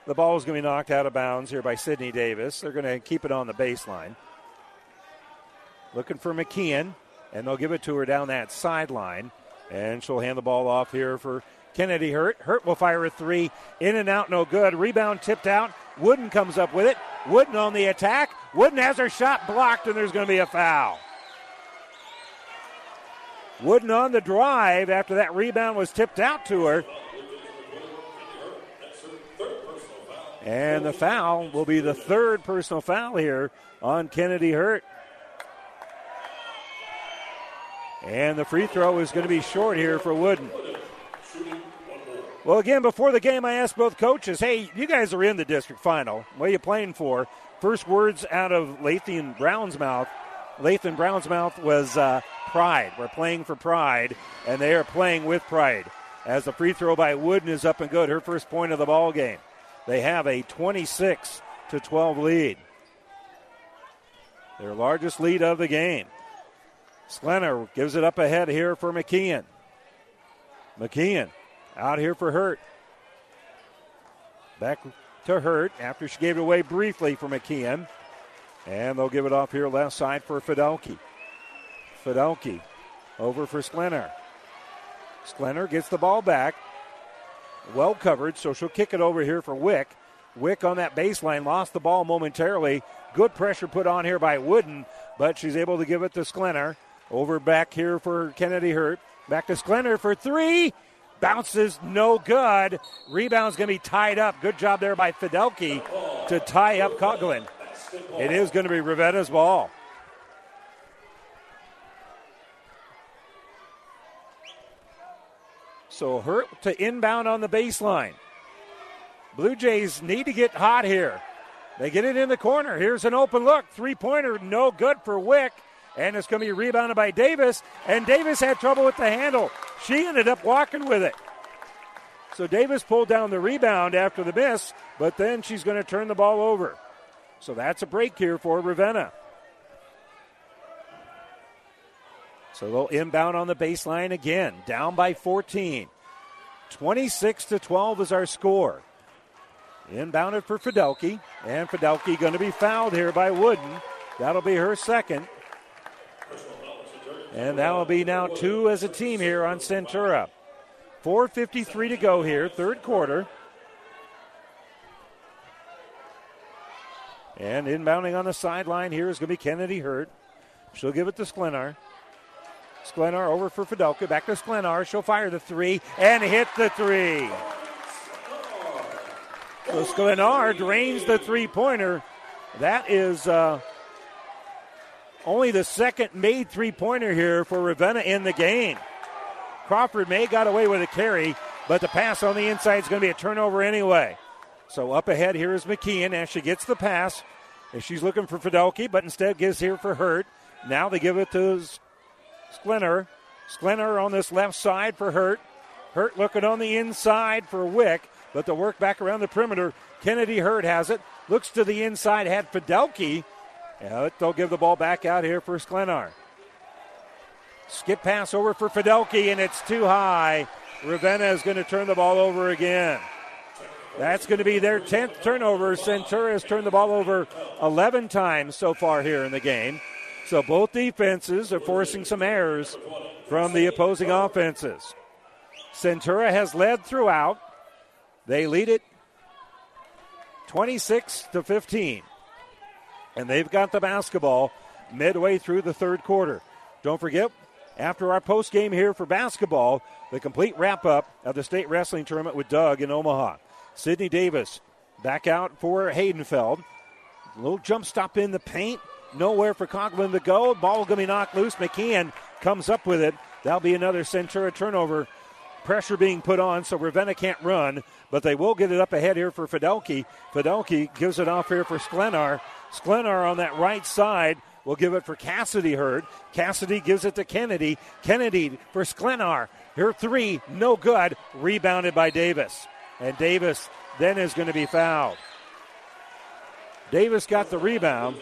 the ball is going to be knocked out of bounds here by Sydney Davis. They're going to keep it on the baseline. Looking for McKeon, and they'll give it to her down that sideline. And she'll hand the ball off here for Kennedy Hurt. Hurt will fire a three. In and out, no good. Rebound tipped out. Wooden comes up with it. Wooden on the attack. Wooden has her shot blocked, and there's going to be a foul. Wooden on the drive after that rebound was tipped out to her. And the foul will be the third personal foul here on Kennedy Hurt. And the free throw is going to be short here for Wooden. Well, again, before the game, I asked both coaches, hey, you guys are in the district final. What are you playing for? First words out of Lathan Brown's mouth. Lathan Brown's mouth was uh, pride. We're playing for pride, and they are playing with pride. As the free throw by Wooden is up and good, her first point of the ball game. They have a 26 to 12 lead. Their largest lead of the game. Sklenar gives it up ahead here for McKeon. McKeon out here for Hurt. Back to Hurt after she gave it away briefly for McKeon. And they'll give it off here left side for Fidelki. Fidelki over for Sklenar. Sklenar gets the ball back. Well covered, so she'll kick it over here for Wick. Wick on that baseline lost the ball momentarily. Good pressure put on here by Wooden, but she's able to give it to Sklenar. Over back here for Kennedy Hurt. Back to Sklenar for three. Bounces no good. Rebound's going to be tied up. Good job there by Fidelki to tie up Coughlin. It is going to be Ravenna's ball. So Hurt to inbound on the baseline. Blue Jays need to get hot here. They get it in the corner. Here's an open look. Three pointer, no good for Wick. And it's going to be rebounded by Davis. And Davis had trouble with the handle. She ended up walking with it. So Davis pulled down the rebound after the miss, but then she's going to turn the ball over. So that's a break here for Ravenna. So they'll inbound on the baseline again, down by 14. 26 to 12 is our score. Inbounded for Fidelki, and Fidelki going to be fouled here by Wooden. That'll be her second. And that will be now two as a team here on Centura. 4.53 to go here, third quarter. And inbounding on the sideline here is going to be Kennedy Hurt. She'll give it to Sklenar. Sklenar over for Fidelki. Back to Sklenar. She'll fire the three and hit the three. So Sklenar drains the three pointer. That is uh, only the second made three pointer here for Ravenna in the game. Crawford May got away with a carry, but the pass on the inside is going to be a turnover anyway. So up ahead here is McKeon as she gets the pass. And she's looking for Fidelki, but instead gives here for Hurt. Now they give it to Sklenar. Sklenar on this left side for Hurt. Hurt looking on the inside for Wick, but the work back around the perimeter. Kennedy Hurt has it. Looks to the inside, had Fidelki. Yeah, they'll give the ball back out here for Sklenar. Skip pass over for Fidelki, and it's too high. Ravenna is going to turn the ball over again. That's going to be their 10th turnover. Centura has turned the ball over 11 times so far here in the game. So both defenses are forcing some errors from the opposing offenses. Centura has led throughout. They lead it 26 to 15. And they've got the basketball midway through the third quarter. Don't forget, after our post game here for basketball, the complete wrap up of the state wrestling tournament with Doug in Omaha. Sydney Davis back out for Haydenfeld. A little jump stop in the paint. Nowhere for Conklin to go. Ball going to be knocked loose. McKeon comes up with it. That'll be another Centura turnover. Pressure being put on, so Ravenna can't run, but they will get it up ahead here for Fidelki. Fidelki gives it off here for Sklenar. Sklenar on that right side will give it for Cassidy Hurt. Cassidy gives it to Kennedy. Kennedy for Sklenar. Here three, no good. Rebounded by Davis. And Davis then is going to be fouled. Davis got the rebound.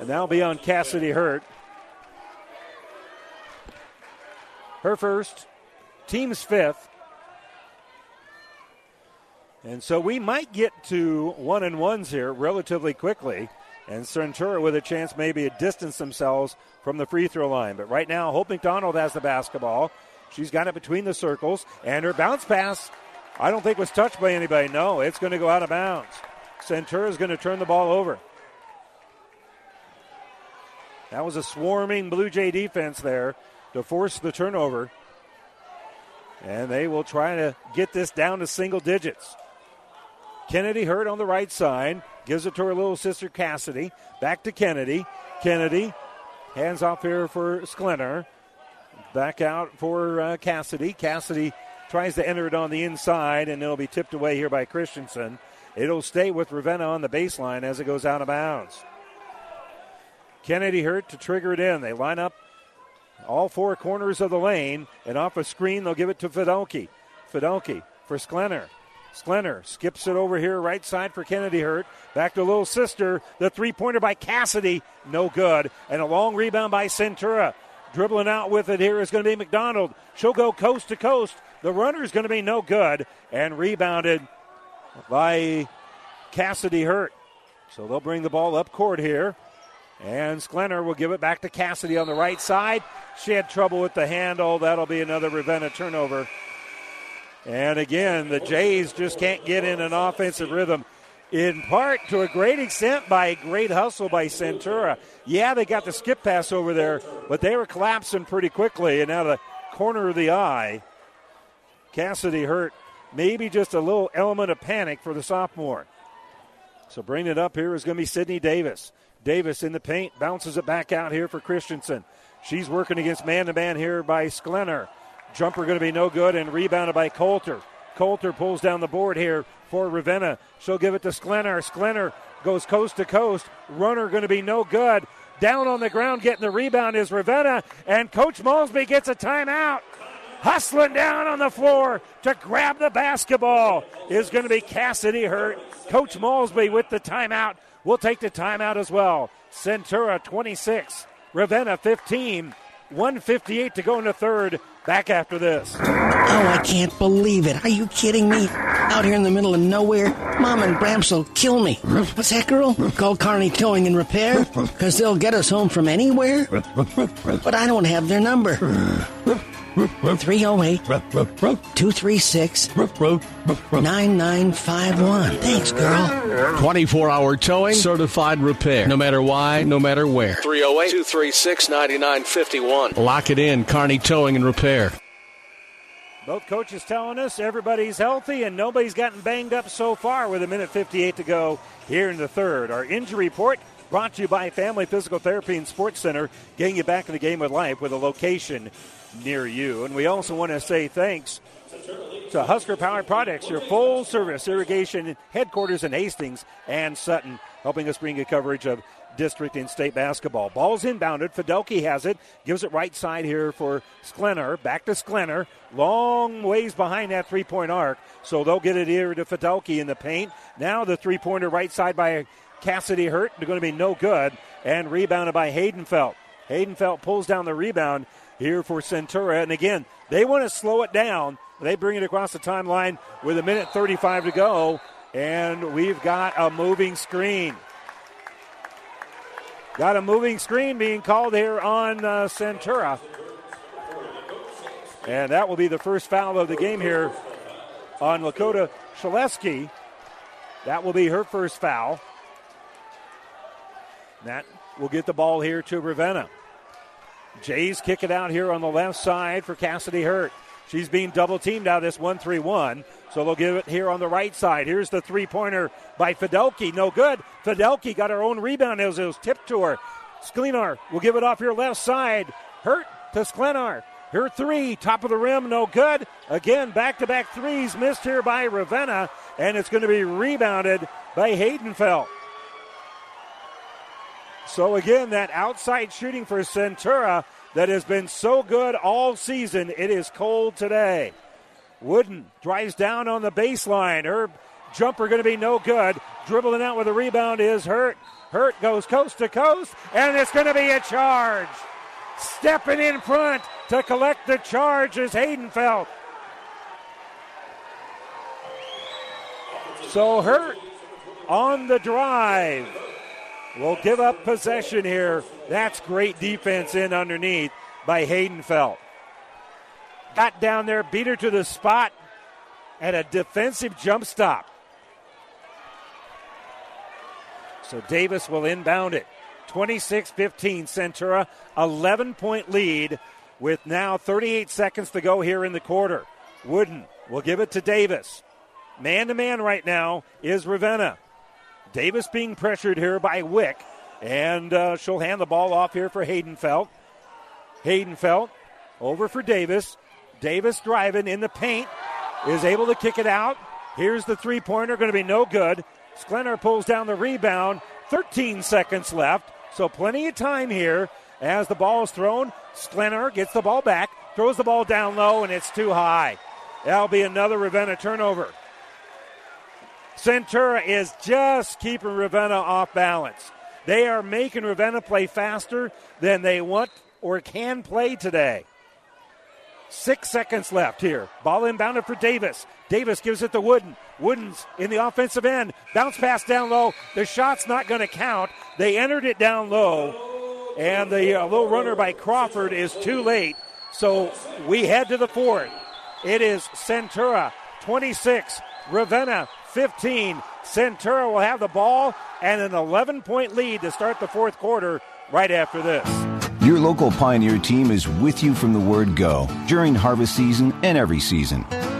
And that'll be on Cassidy Hurt. Her first, team's fifth. And so we might get to one and ones here relatively quickly. And Centura with a chance maybe to distance themselves from the free throw line. But right now, Hope McDonald has the basketball. She's got it between the circles. And her bounce pass, I don't think was touched by anybody. No, it's going to go out of bounds. Centura is going to turn the ball over. That was a swarming Blue Jay defense there to force the turnover. And they will try to get this down to single digits. Kennedy Hurt on the right side. Gives it to her little sister Cassidy. Back to Kennedy. Kennedy hands off here for Sklenar. Back out for uh, Cassidy. Cassidy tries to enter it on the inside, and it'll be tipped away here by Christensen. It'll stay with Ravenna on the baseline as it goes out of bounds. Kennedy Hurt to trigger it in. They line up all four corners of the lane, and off a screen, they'll give it to Fidelki. Fidelki for Sklenar. Sklenar skips it over here, right side for Kennedy Hurt. Back to little sister. The three pointer by Cassidy, no good. And a long rebound by Centura. Dribbling out with it here is going to be McDonald. She'll go coast to coast. The runner is going to be no good. And rebounded by Cassidy Hurt. So they'll bring the ball up court here. And Sklenar will give it back to Cassidy on the right side. She had trouble with the handle. That'll be another Ravenna turnover. And again, the Jays just can't get in an offensive rhythm. In part to a great extent by a great hustle by Centura. Yeah, they got the skip pass over there, but they were collapsing pretty quickly. And out of the corner of the eye, Cassidy Hurt maybe just a little element of panic for the sophomore. So bringing it up here is going to be Sydney Davis. Davis in the paint, bounces it back out here for Christensen. She's working against man to man here by Sklenar. Jumper going to be no good and rebounded by Coulter. Coulter pulls down the board here for Ravenna. She'll give it to Sklenar. Sklenar goes coast to coast. Runner going to be no good. Down on the ground getting the rebound is Ravenna, and Coach Malsby gets a timeout. Hustling down on the floor to grab the basketball is going to be Cassidy Hurt. Coach Malsby with the timeout will take the timeout as well. Centura 26, Ravenna 15. 158 to go in the third. Back after this. Oh, I can't believe it. Are you kidding me? Out here in the middle of nowhere, Mom and Bramps will kill me. What's that, girl? Call Kearney Towing and Repair? Because they'll get us home from anywhere? But I don't have their number. 308 236 9951. Thanks, girl. 24 hour towing, certified repair. No matter why, no matter where. 308 236 9951. Lock it in, Kearney Towing and Repair. Both coaches telling us everybody's healthy and nobody's gotten banged up so far with a minute 58 to go here in the third. Our injury report brought to you by Family Physical Therapy and Sports Center, getting you back in the game of life with a location near you. And we also want to say thanks to Husker Power Products, your full service irrigation headquarters in Hastings and Sutton, helping us bring you coverage of district and state basketball. Ball's inbounded. Fidelki has it. Gives it right side here for Sklenar. Back to Sklenar. Long ways behind that three point arc. So they'll get it here to Fidelki in the paint. Now the three pointer right side by Cassidy Hurt. They're going to be no good. And rebounded by Haydenfeld. Haydenfeld pulls down the rebound here for Centura. And again, they want to slow it down. They bring it across the timeline with a minute 35 to go. And we've got a moving screen. Got a moving screen being called here on uh, Centura. And that will be the first foul of the game here on Lakota Shaleski. That will be her first foul. That will get the ball here to Ravenna. Jays kick it out here on the left side for Cassidy Hurt. She's being double teamed out of this 1 3 1. So they'll give it here on the right side. Here's the three pointer by Fidelki. No good. Fidelki got her own rebound as it was tipped to her. Sklenar will give it off here left side. Hurt to Sklenar. Her three, top of the rim, no good. Again, back to back threes missed here by Ravenna, and it's going to be rebounded by Haydenfeld. So again, that outside shooting for Centura that has been so good all season, it is cold today. Wooden drives down on the baseline. Her jumper going to be no good. Dribbling out with a rebound is Hurt. Hurt goes coast to coast, and it's going to be a charge. Stepping in front to collect the charge is Haydenfeld. So Hurt on the drive will give up possession here. That's great defense in underneath by Haydenfeld. Got down there, beat her to the spot, and a defensive jump stop. So Davis will inbound it. 26 15 Centura, 11 point lead with now 38 seconds to go here in the quarter. Wooden will give it to Davis. Man to man right now is Ravenna. Davis being pressured here by Wick, and uh, she'll hand the ball off here for Haydenfeld. Haydenfeld over for Davis. Davis driving in the paint is able to kick it out. Here's the three pointer, going to be no good. Sklenar pulls down the rebound. 13 seconds left, so plenty of time here as the ball is thrown. Sklenar gets the ball back, throws the ball down low, and it's too high. That'll be another Ravenna turnover. Centura is just keeping Ravenna off balance. They are making Ravenna play faster than they want or can play today. Six seconds left here. Ball inbounded for Davis. Davis gives it to Wooden. Wooden's in the offensive end. Bounce pass down low. The shot's not going to count. They entered it down low. And the uh, low runner by Crawford is too late. So we head to the fourth. It is Centura 26, Ravenna 15. Centura will have the ball and an 11 point lead to start the fourth quarter right after this. Your local Pioneer team is with you from the word go during harvest season and every season.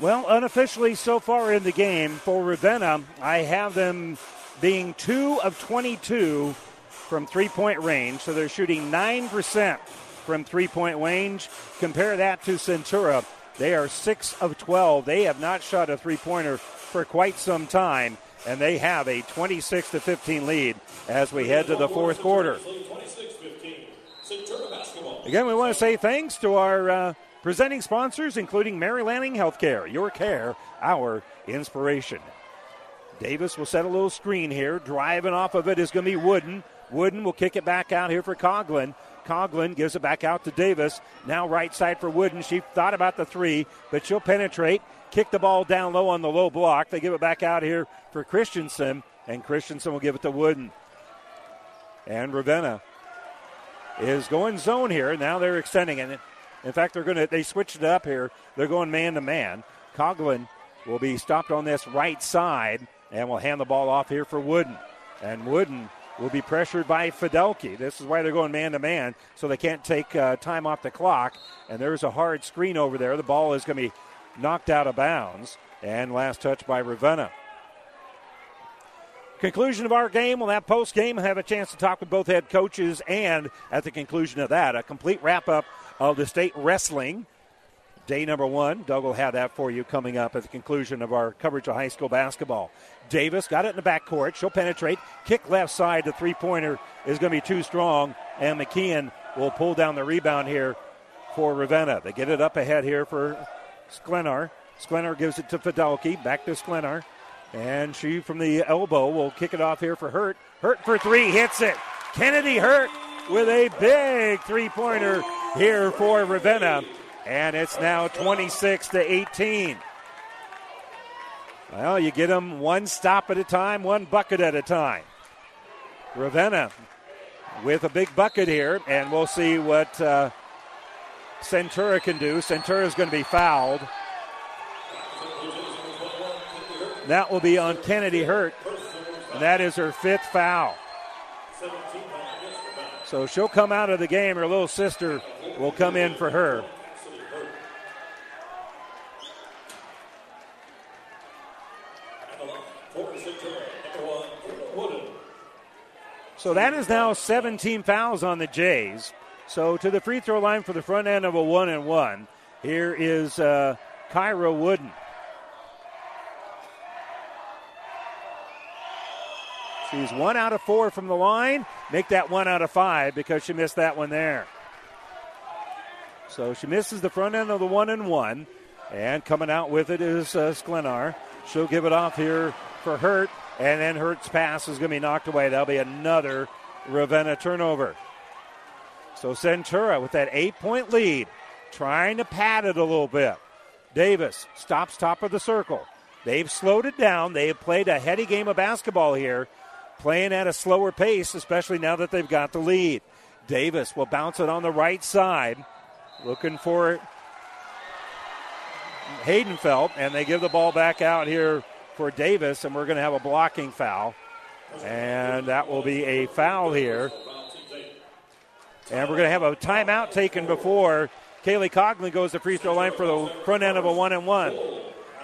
Well, unofficially so far in the game for Ravenna, I have them being 2 of 22 from three point range. So they're shooting 9% from three point range. Compare that to Centura. They are 6 of 12. They have not shot a three pointer for quite some time, and they have a 26 to 15 lead as we head to the fourth quarter. Again, we want to say thanks to our. Uh, Presenting sponsors including Mary Lanning Healthcare, your care, our inspiration. Davis will set a little screen here. Driving off of it is going to be Wooden. Wooden will kick it back out here for Coughlin. Coughlin gives it back out to Davis. Now right side for Wooden. She thought about the three, but she'll penetrate. Kick the ball down low on the low block. They give it back out here for Christensen, and Christensen will give it to Wooden. And Ravenna is going zone here. Now they're extending it. In fact, they're going to they switched it up here. They're going man to man. Coughlin will be stopped on this right side and will hand the ball off here for Wooden. And Wooden will be pressured by Fidelki. This is why they're going man to man, so they can't take uh, time off the clock. And there's a hard screen over there. The ball is going to be knocked out of bounds. And last touch by Ravenna. Conclusion of our game. We'll have post game. Have a chance to talk with both head coaches. And at the conclusion of that, a complete wrap up of the state wrestling day number one. Doug will have that for you coming up at the conclusion of our coverage of high school basketball. Davis got it in the backcourt. She'll penetrate. Kick left side. The three pointer is going to be too strong, and McKeon will pull down the rebound here for Ravenna. They get it up ahead here for Sklenar. Sklenar gives it to Fidelki. Back to Sklenar. And she from the elbow will kick it off here for Hurt. Hurt for three, hits it. Kennedy Hurt with a big three pointer here for Ravenna. And it's now 26 to 18. Well, you get them one stop at a time, one bucket at a time. Ravenna with a big bucket here, and we'll see what uh, Centura can do. Centura is going to be fouled. That will be on Kennedy Hurt, and that is her fifth foul. So she'll come out of the game. Her little sister will come in for her. So that is now 17 fouls on the Jays. So to the free throw line for the front end of a one and one. Here is uh, Kyra Wooden. She's one out of four from the line. Make that one out of five because she missed that one there. So she misses the front end of the one and one. And coming out with it is uh, Sklenar. She'll give it off here for Hurt. And then Hurt's pass is going to be knocked away. That'll be another Ravenna turnover. So Centura with that eight point lead, trying to pad it a little bit. Davis stops top of the circle. They've slowed it down. They have played a heady game of basketball here, playing at a slower pace, especially now that they've got the lead. Davis will bounce it on the right side, looking for Haydenfeld, and they give the ball back out here for Davis, and we're going to have a blocking foul. And that will be a foul here. And we're going to have a timeout taken before Kaylee Coughlin goes to the free throw line for the front end of a one and one.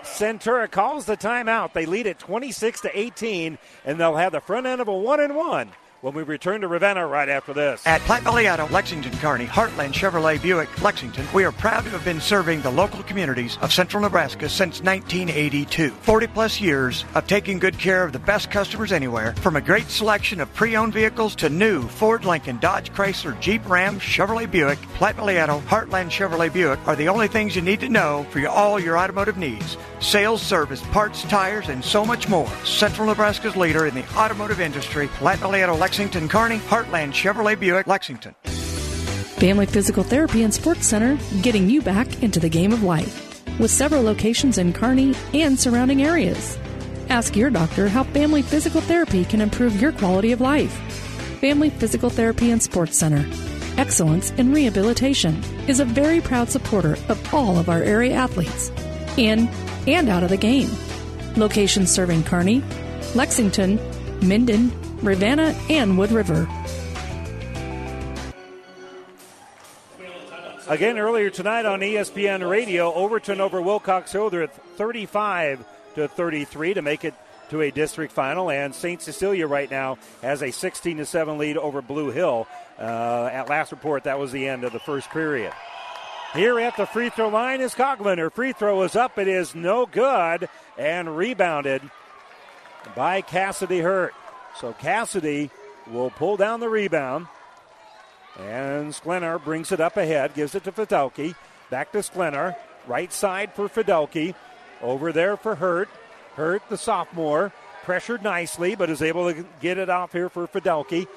Centura calls the timeout. They lead at 26 to 18, and they'll have the front end of a one and one when we return to Ravenna right after this. At Platte Valley Auto, Lexington Kearney, Heartland Chevrolet Buick, Lexington, we are proud to have been serving the local communities of central Nebraska since 1982. 40 plus years of taking good care of the best customers anywhere, from a great selection of pre-owned vehicles to new Ford, Lincoln, Dodge, Chrysler, Jeep, Ram, Chevrolet Buick, Platte Valley Auto, Heartland Chevrolet Buick are the only things you need to know for all your automotive needs. Sales, service, parts, tires, and so much more. Central Nebraska's leader in the automotive industry, Valley Auto, Lexington, Kearney, Heartland Chevrolet Buick, Lexington. Family Physical Therapy and Sports Center, getting you back into the game of life. With several locations in Kearney and surrounding areas. Ask your doctor how Family Physical Therapy can improve your quality of life. Family Physical Therapy and Sports Center. Excellence in Rehabilitation is a very proud supporter of all of our area athletes, in and out of the game. Locations serving Kearney, Lexington, Minden, Ravenna, and Wood River. Again, earlier tonight on ESPN Radio, Overton over Wilcox at 35 to 33 to make it to a district final, and St. Cecilia right now has a 16 to 7 lead over Blue Hill. Uh, at last report, that was the end of the first period. Here at the free throw line is Coughlin. Her free throw is up. It is no good and rebounded by Cassidy Hurt. So Cassidy will pull down the rebound. And Sklenar brings it up ahead, gives it to Fidelki. Back to Sklenar. Right side for Fidelki. Over there for Hurt. Hurt, the sophomore, pressured nicely, but is able to get it off here for Fidelki.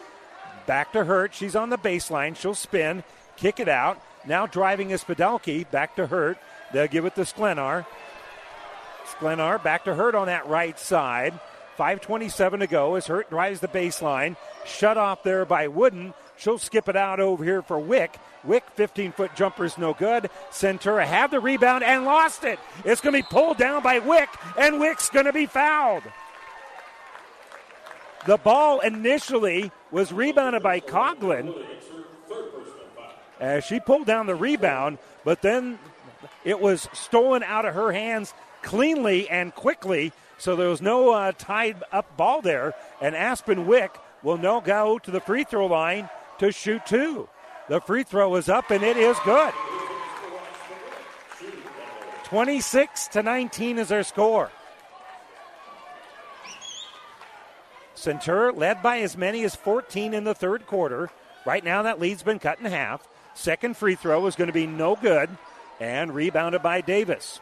Back to Hurt. She's on the baseline. She'll spin, kick it out. Now driving is Fidelki. Back to Hurt. They'll give it to Sklenar. Sklenar back to Hurt on that right side. 5.27 to go as Hurt drives the baseline. Shut off there by Wooden. She'll skip it out over here for Wick. Wick, 15 foot jumper is no good. Centura have the rebound and lost it. It's going to be pulled down by Wick, and Wick's going to be fouled. The ball initially was rebounded by Coughlin as she pulled down the rebound, but then it was stolen out of her hands cleanly and quickly. So there was no uh, tied up ball there, and Aspen Wick will now go to the free throw line to shoot two. The free throw is up and it is good. 26 to 19 is our score. Centura led by as many as 14 in the third quarter. Right now, that lead's been cut in half. Second free throw is going to be no good and rebounded by Davis.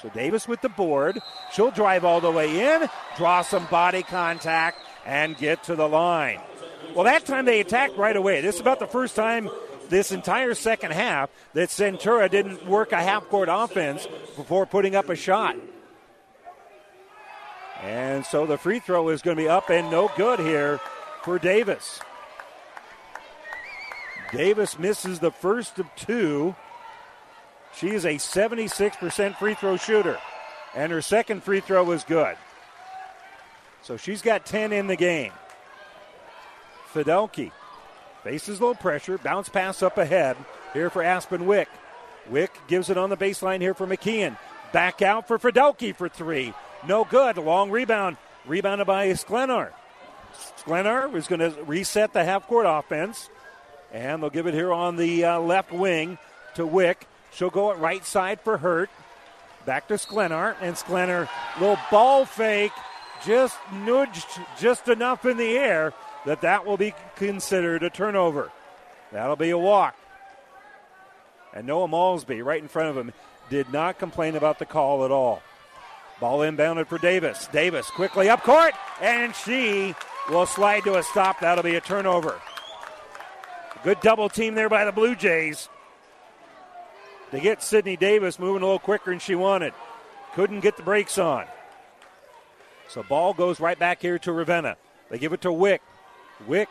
So Davis with the board. She'll drive all the way in, draw some body contact, and get to the line. Well, that time they attacked right away. This is about the first time this entire second half that Centura didn't work a half court offense before putting up a shot. And so the free throw is going to be up and no good here for Davis. Davis misses the first of two. She is a 76% free throw shooter, and her second free throw was good. So she's got 10 in the game. Fidelki faces low pressure, bounce pass up ahead here for Aspen Wick. Wick gives it on the baseline here for McKeon. Back out for Fidelki for three. No good. Long rebound. Rebounded by Sklenar. Sklenar is going to reset the half court offense. And they'll give it here on the uh, left wing to Wick. She'll go at right side for Hurt. Back to Sklenar. And Sklenar, little ball fake, just nudged just enough in the air that that will be considered a turnover. That'll be a walk. And Noah Malsby, right in front of him, did not complain about the call at all. Ball inbounded for Davis. Davis quickly up court, and she will slide to a stop. That'll be a turnover. Good double team there by the Blue Jays to get Sydney Davis moving a little quicker than she wanted. Couldn't get the brakes on. So ball goes right back here to Ravenna. They give it to Wick. Wick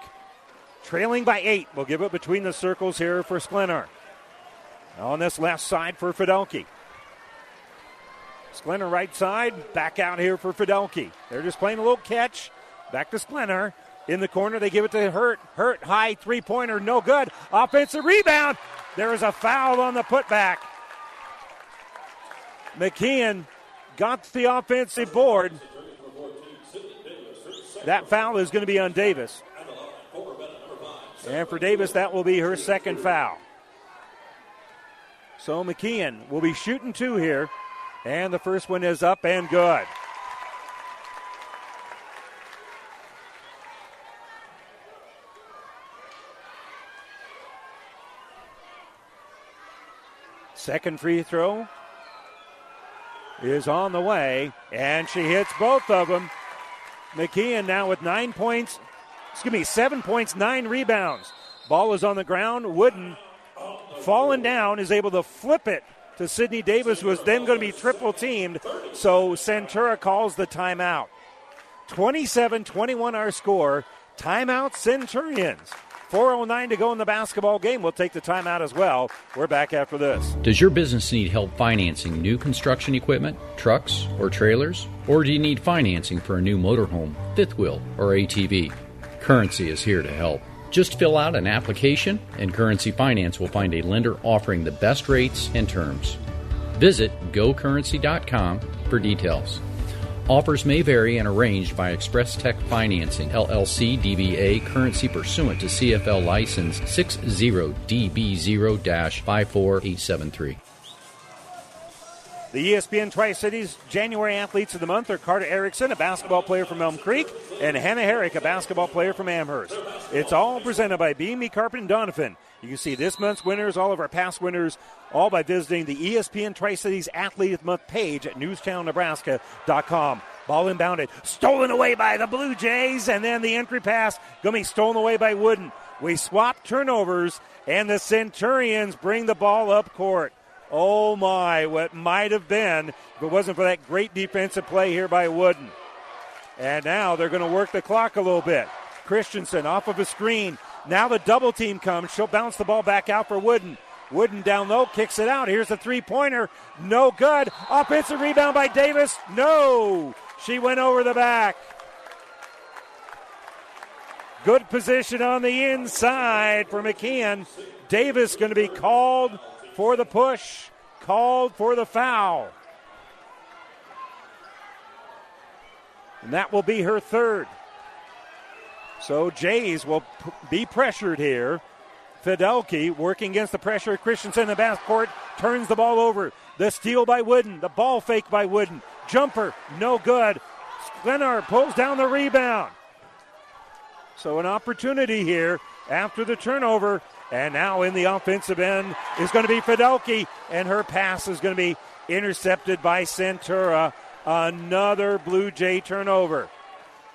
trailing by eight. We'll give it between the circles here for Sklenar. On this left side for Fidelki. Sklenar right side, back out here for Fidelki. They're just playing a little catch. Back to Sklenar. In the corner, they give it to Hurt. Hurt, high three pointer, no good. Offensive rebound. There is a foul on the putback. McKeon got the offensive board. That foul is going to be on Davis. And for Davis, that will be her second foul. So McKeon will be shooting two here. And the first one is up and good. Second free throw is on the way, and she hits both of them. McKeon now with nine points, excuse me, seven points, nine rebounds. Ball is on the ground. Wooden, falling down, is able to flip it to Sydney Davis, who was then going to be triple teamed. So Centura calls the timeout. 27 21 our score. Timeout Centurions. 4.09 to go in the basketball game. We'll take the timeout as well. We're back after this. Does your business need help financing new construction equipment, trucks, or trailers? Or do you need financing for a new motorhome, fifth wheel, or ATV? Currency is here to help. Just fill out an application, and Currency Finance will find a lender offering the best rates and terms. Visit gocurrency.com for details. Offers may vary and arranged by Express Tech Financing, LLC DBA, currency pursuant to CFL license 60DB0 54873. The ESPN Tri Cities January athletes of the month are Carter Erickson, a basketball player from Elm Creek, and Hannah Herrick, a basketball player from Amherst. It's all presented by B&B Carpet and Donovan. You can see this month's winners, all of our past winners, all by visiting the ESPN Tri Cities Athlete of the Month page at newstownnebraska.com. Ball inbounded, stolen away by the Blue Jays, and then the entry pass going to be stolen away by Wooden. We swap turnovers, and the Centurions bring the ball up court. Oh my, what might have been if it wasn't for that great defensive play here by Wooden. And now they're going to work the clock a little bit. Christensen off of a screen. Now the double team comes. She'll bounce the ball back out for Wooden. Wooden down low, kicks it out. Here's the three pointer. No good. Offensive rebound by Davis. No. She went over the back. Good position on the inside for McKeon. Davis going to be called for the push, called for the foul. And that will be her third. So Jays will p- be pressured here. Fidelki working against the pressure Christensen in the backcourt, turns the ball over. The steal by Wooden, the ball fake by Wooden. Jumper, no good. Sklenar pulls down the rebound. So an opportunity here after the turnover. And now in the offensive end is going to be Fidelki, and her pass is going to be intercepted by Centura. Another Blue Jay turnover.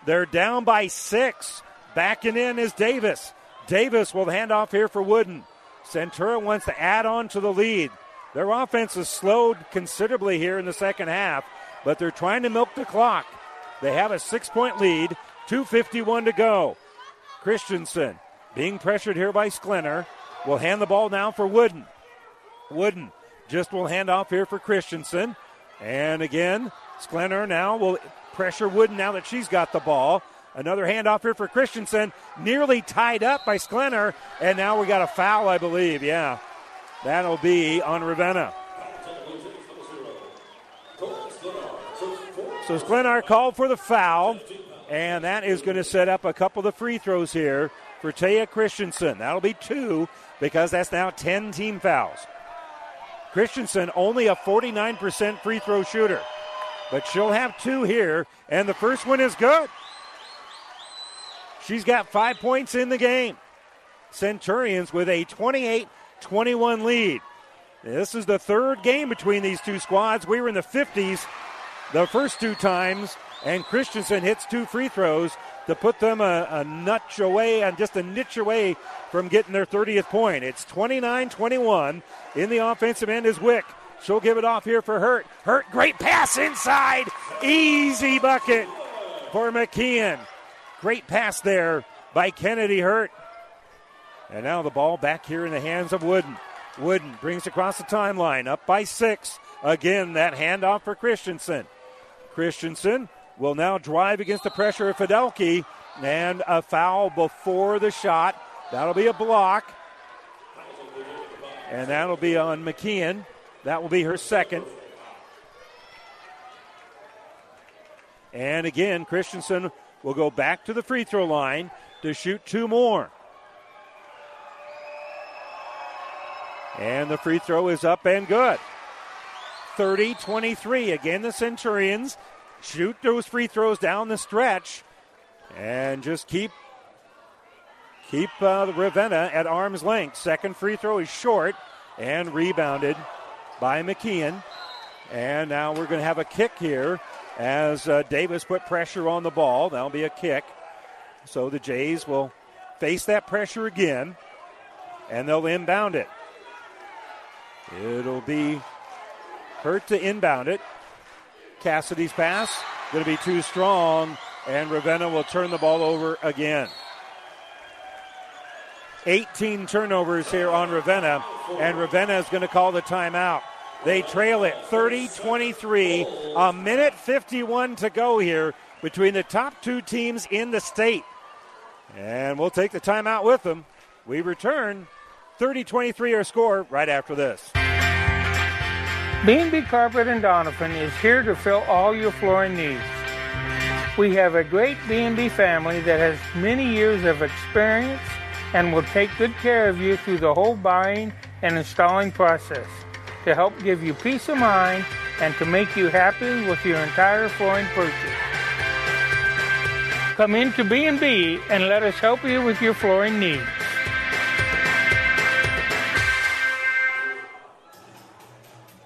They're down by six. Backing in is Davis. Davis will hand off here for Wooden. Centura wants to add on to the lead. Their offense has slowed considerably here in the second half, but they're trying to milk the clock. They have a six point lead, 2.51 to go. Christensen being pressured here by Sklenar will hand the ball now for Wooden. Wooden just will hand off here for Christensen. And again, Sklenar now will pressure Wooden now that she's got the ball. Another handoff here for Christensen, nearly tied up by Sklenar, and now we got a foul, I believe. Yeah, that'll be on Ravenna. So Sklenar called for the foul, and that is going to set up a couple of free throws here for Taya Christensen. That'll be two because that's now 10 team fouls. Christensen only a 49% free throw shooter, but she'll have two here, and the first one is good. She's got five points in the game. Centurions with a 28 21 lead. This is the third game between these two squads. We were in the 50s the first two times, and Christensen hits two free throws to put them a, a notch away and just a niche away from getting their 30th point. It's 29 21. In the offensive end is Wick. She'll give it off here for Hurt. Hurt, great pass inside. Easy bucket for McKeon. Great pass there by Kennedy Hurt. And now the ball back here in the hands of Wooden. Wooden brings across the timeline, up by six. Again, that handoff for Christensen. Christensen will now drive against the pressure of Fidelki, and a foul before the shot. That'll be a block. And that'll be on McKeon. That will be her second. And again, Christensen will go back to the free throw line to shoot two more. And the free throw is up and good. 30 23. Again, the Centurions shoot those free throws down the stretch and just keep keep uh, Ravenna at arm's length. Second free throw is short and rebounded by McKeon. And now we're going to have a kick here as uh, Davis put pressure on the ball. That'll be a kick. So the Jays will face that pressure again and they'll inbound it. It'll be Hurt to inbound it. Cassidy's pass going to be too strong, and Ravenna will turn the ball over again. 18 turnovers here on Ravenna, and Ravenna is going to call the timeout. They trail it 30 23, a minute 51 to go here between the top two teams in the state. And we'll take the timeout with them. We return 30 23 our score right after this. B&B Carpet and Donovan is here to fill all your flooring needs. We have a great B&B family that has many years of experience and will take good care of you through the whole buying and installing process to help give you peace of mind and to make you happy with your entire flooring purchase. Come into B&B and let us help you with your flooring needs.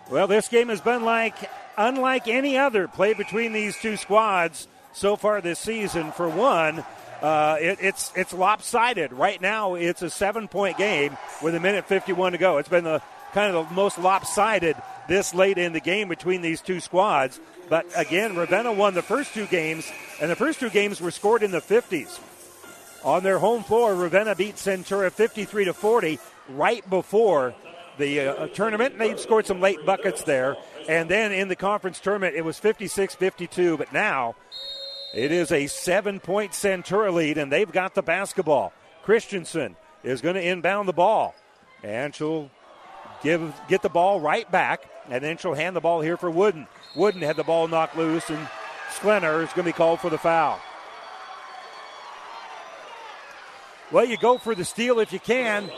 Well, this game has been like unlike any other play between these two squads so far this season. For one, uh, it, it's it's lopsided right now. It's a seven-point game with a minute 51 to go. It's been the kind of the most lopsided this late in the game between these two squads. But again, Ravenna won the first two games, and the first two games were scored in the 50s. On their home floor, Ravenna beat Centura 53 to 40 right before the uh, tournament. They scored some late buckets there. And then in the conference tournament, it was 56 52. But now it is a seven point Centura lead, and they've got the basketball. Christensen is going to inbound the ball. And she'll give get the ball right back, and then she'll hand the ball here for Wooden. Wooden had the ball knocked loose, and Sklenar is going to be called for the foul. Well, you go for the steal if you can.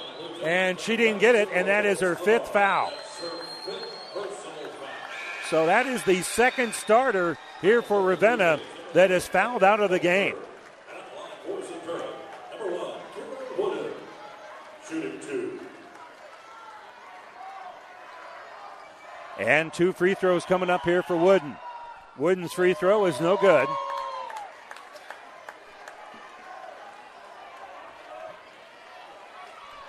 And she didn't get it, and that is her fifth foul. So that is the second starter here for Ravenna that is fouled out of the game. And two free throws coming up here for Wooden. Wooden's free throw is no good.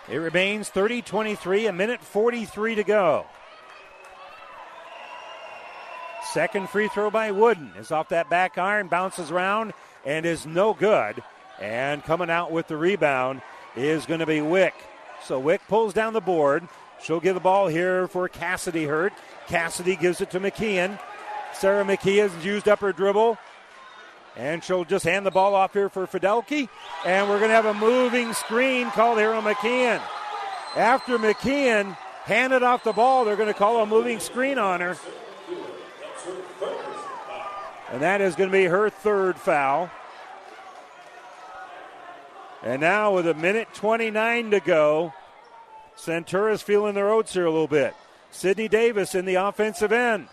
It remains 30 23, a minute 43 to go. Second free throw by Wooden is off that back iron, bounces around, and is no good. And coming out with the rebound is going to be Wick. So Wick pulls down the board. She'll give the ball here for Cassidy Hurt. Cassidy gives it to McKeon. Sarah McKeon used up her dribble. And she'll just hand the ball off here for Fidelki. And we're going to have a moving screen called here on McKeon. After McKeon handed off the ball, they're going to call a moving screen on her. And that is going to be her third foul. And now with a minute 29 to go, Centura's feeling their oats here a little bit. Sydney Davis in the offensive end.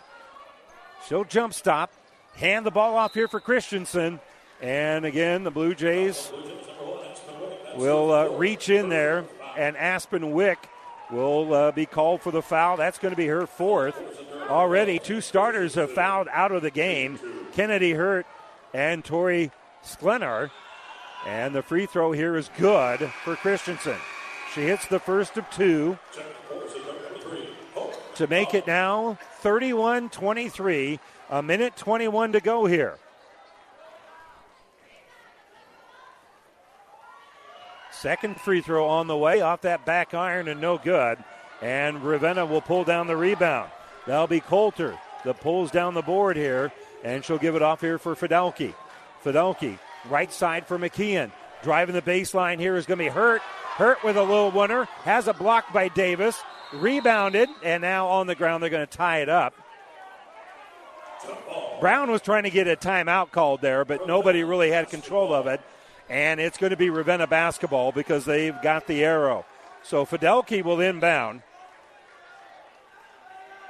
She'll jump stop, hand the ball off here for Christensen. And again, the Blue Jays will uh, reach in there, and Aspen Wick will uh, be called for the foul. That's going to be her fourth. Already, two starters have fouled out of the game Kennedy Hurt and Tori Sklenar. And the free throw here is good for Christensen. She hits the first of two to make it now 31 23. A minute 21 to go here. Second free throw on the way off that back iron and no good. And Ravenna will pull down the rebound. That'll be Coulter that pulls down the board here, and she'll give it off here for Fidelki. Fidelki, right side for McKeon. Driving the baseline here is going to be Hurt. Hurt with a little winner. Has a block by Davis. Rebounded, and now on the ground they're going to tie it up. Brown was trying to get a timeout called there, but nobody really had control of it. And it's going to be Ravenna basketball because they've got the arrow. So Fidelki will inbound.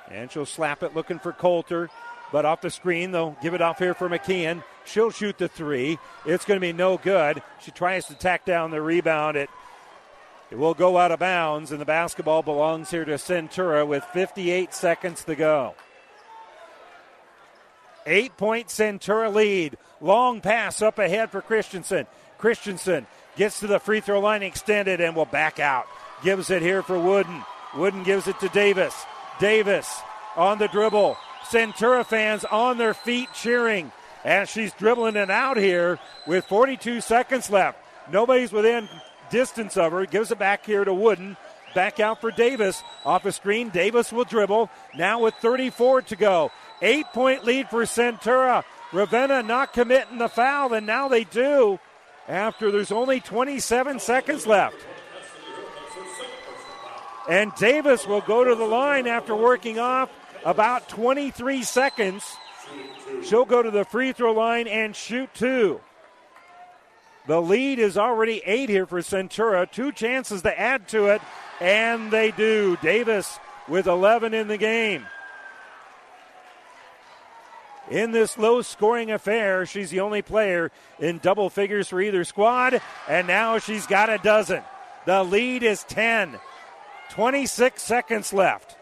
And she'll slap it looking for Coulter. But off the screen, they'll give it off here for McKeon. She'll shoot the three. It's going to be no good. She tries to tack down the rebound. It, it will go out of bounds, and the basketball belongs here to Centura with 58 seconds to go. Eight point Centura lead. Long pass up ahead for Christensen. Christensen gets to the free throw line extended and will back out. Gives it here for Wooden. Wooden gives it to Davis. Davis on the dribble. Centura fans on their feet cheering as she's dribbling it out here with 42 seconds left. Nobody's within distance of her. Gives it back here to Wooden. Back out for Davis. Off the screen, Davis will dribble. Now with 34 to go. Eight point lead for Centura. Ravenna not committing the foul, and now they do after there's only 27 seconds left. And Davis will go to the line after working off about 23 seconds. She'll go to the free throw line and shoot two. The lead is already eight here for Centura. Two chances to add to it, and they do. Davis with 11 in the game. In this low scoring affair, she's the only player in double figures for either squad, and now she's got a dozen. The lead is 10. 26 seconds left.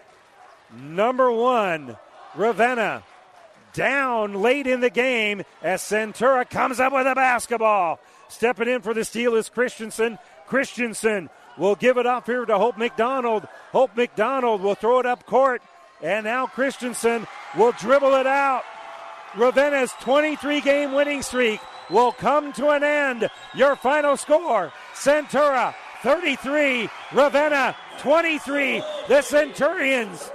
Number one, Ravenna down late in the game as Centura comes up with a basketball. Stepping in for the steal is Christensen. Christensen will give it up here to Hope McDonald. Hope McDonald will throw it up court. And now Christensen will dribble it out. Ravenna's 23 game winning streak will come to an end. Your final score Centura 33, Ravenna 23. The Centurions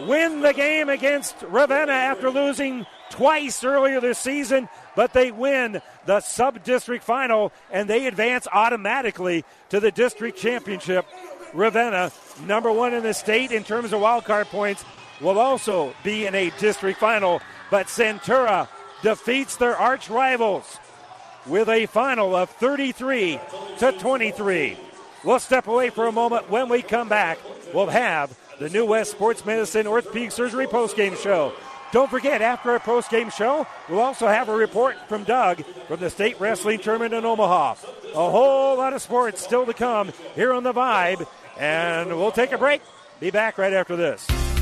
win the game against Ravenna after losing twice earlier this season, but they win the sub district final and they advance automatically to the district championship. Ravenna, number one in the state in terms of wild card points, will also be in a district final, but Centura defeats their arch rivals with a final of 33 to 23. We'll step away for a moment. When we come back, we'll have the New West Sports Medicine Orthopedic Surgery postgame show. Don't forget, after our post-game show, we'll also have a report from Doug from the state wrestling tournament in Omaha. A whole lot of sports still to come here on the Vibe, and we'll take a break. Be back right after this.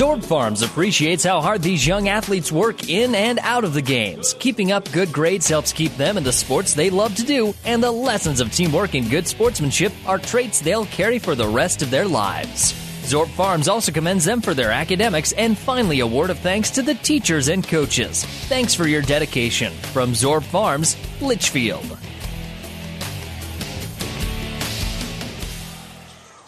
Zorb Farms appreciates how hard these young athletes work in and out of the games. Keeping up good grades helps keep them in the sports they love to do, and the lessons of teamwork and good sportsmanship are traits they'll carry for the rest of their lives. Zorb Farms also commends them for their academics and finally a word of thanks to the teachers and coaches. Thanks for your dedication. From Zorb Farms, Litchfield.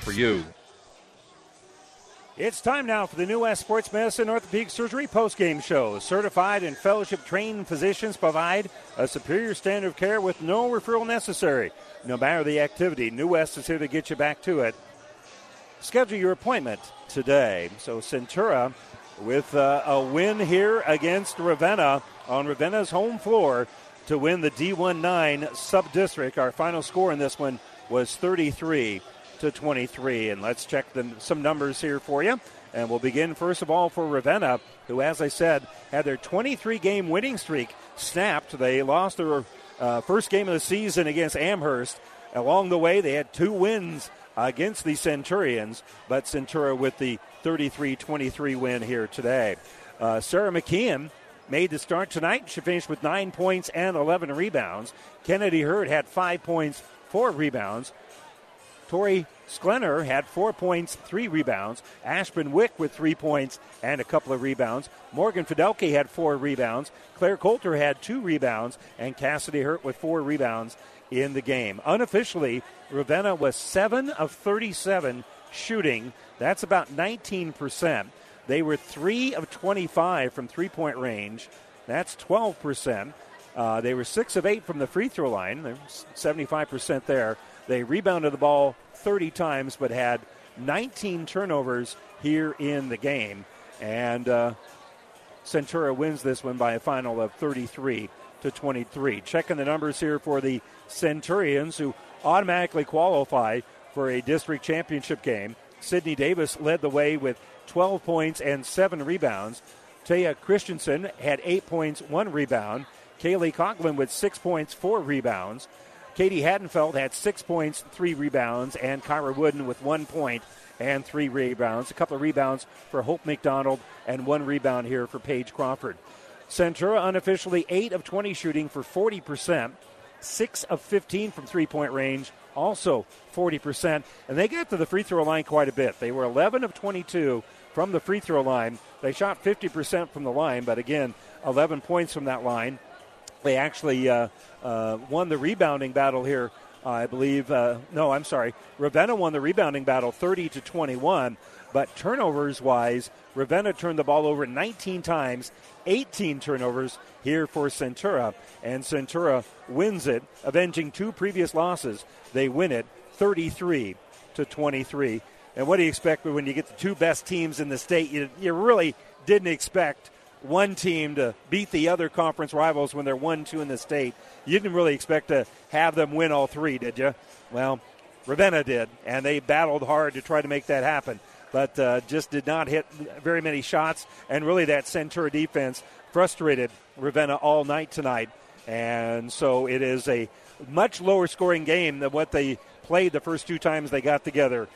for you. It's time now for the New West Sports Medicine Orthopedic Surgery postgame show. Certified and fellowship trained physicians provide a superior standard of care with no referral necessary. No matter the activity, New West is here to get you back to it. Schedule your appointment today. So Centura with uh, a win here against Ravenna on Ravenna's home floor to win the D19 sub district. Our final score in this one was 33 to 23. And let's check the, some numbers here for you. And we'll begin first of all for Ravenna, who, as I said, had their 23 game winning streak snapped. They lost their uh, first game of the season against Amherst. Along the way, they had two wins against the Centurions, but Centura with the 33 23 win here today. Uh, Sarah McKeon made the start tonight. She finished with nine points and 11 rebounds. Kennedy Hurt had five points, four rebounds. Tori Sklenar had four points, three rebounds. Aspen Wick with three points and a couple of rebounds. Morgan Fidelki had four rebounds. Claire Coulter had two rebounds. And Cassidy Hurt with four rebounds in the game. Unofficially, Ravenna was 7 of 37 shooting. That's about 19%. They were 3 of 25 from three point range. That's 12%. Uh, they were 6 of 8 from the free throw line. They're 75% there. They rebounded the ball 30 times, but had 19 turnovers here in the game. And uh, Centura wins this one by a final of 33 to 23. Checking the numbers here for the Centurions, who automatically qualify for a district championship game. Sydney Davis led the way with 12 points and seven rebounds. Taya Christensen had eight points, one rebound. Kaylee Coughlin with six points, four rebounds. Katie Haddonfeld had six points, three rebounds, and Kyra Wooden with one point and three rebounds. A couple of rebounds for Hope McDonald and one rebound here for Paige Crawford. Centura unofficially 8 of 20 shooting for 40%, 6 of 15 from three point range, also 40%. And they got to the free throw line quite a bit. They were 11 of 22 from the free throw line. They shot 50% from the line, but again, 11 points from that line. They actually uh, uh, won the rebounding battle here. Uh, I believe. Uh, no, I'm sorry. Ravenna won the rebounding battle, 30 to 21. But turnovers wise, Ravenna turned the ball over 19 times, 18 turnovers here for Centura, and Centura wins it, avenging two previous losses. They win it 33 to 23. And what do you expect when you get the two best teams in the state? You, you really didn't expect one team to beat the other conference rivals when they're 1 2 in the state. You didn't really expect to have them win all three, did you? Well, Ravenna did, and they battled hard to try to make that happen, but uh, just did not hit very many shots. And really, that Centura defense frustrated Ravenna all night tonight. And so it is a much lower scoring game than what they played the first two times they got together.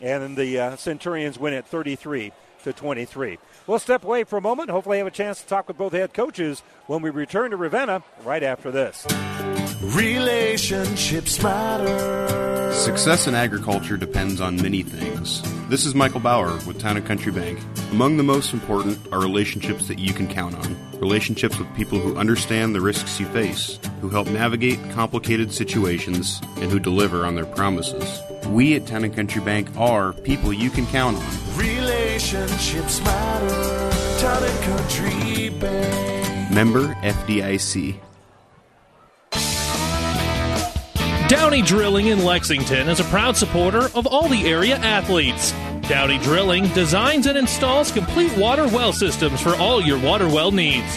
And the uh, Centurions win at 33 to 23. We'll step away for a moment. Hopefully, have a chance to talk with both head coaches when we return to Ravenna right after this. Relationships matter. Success in agriculture depends on many things. This is Michael Bauer with Town and Country Bank. Among the most important are relationships that you can count on. Relationships with people who understand the risks you face, who help navigate complicated situations, and who deliver on their promises. We at Town and Country Bank are people you can count on. Relationships matter. Town and Country Bank. Member FDIC. Downey Drilling in Lexington is a proud supporter of all the area athletes. Downey Drilling designs and installs complete water well systems for all your water well needs.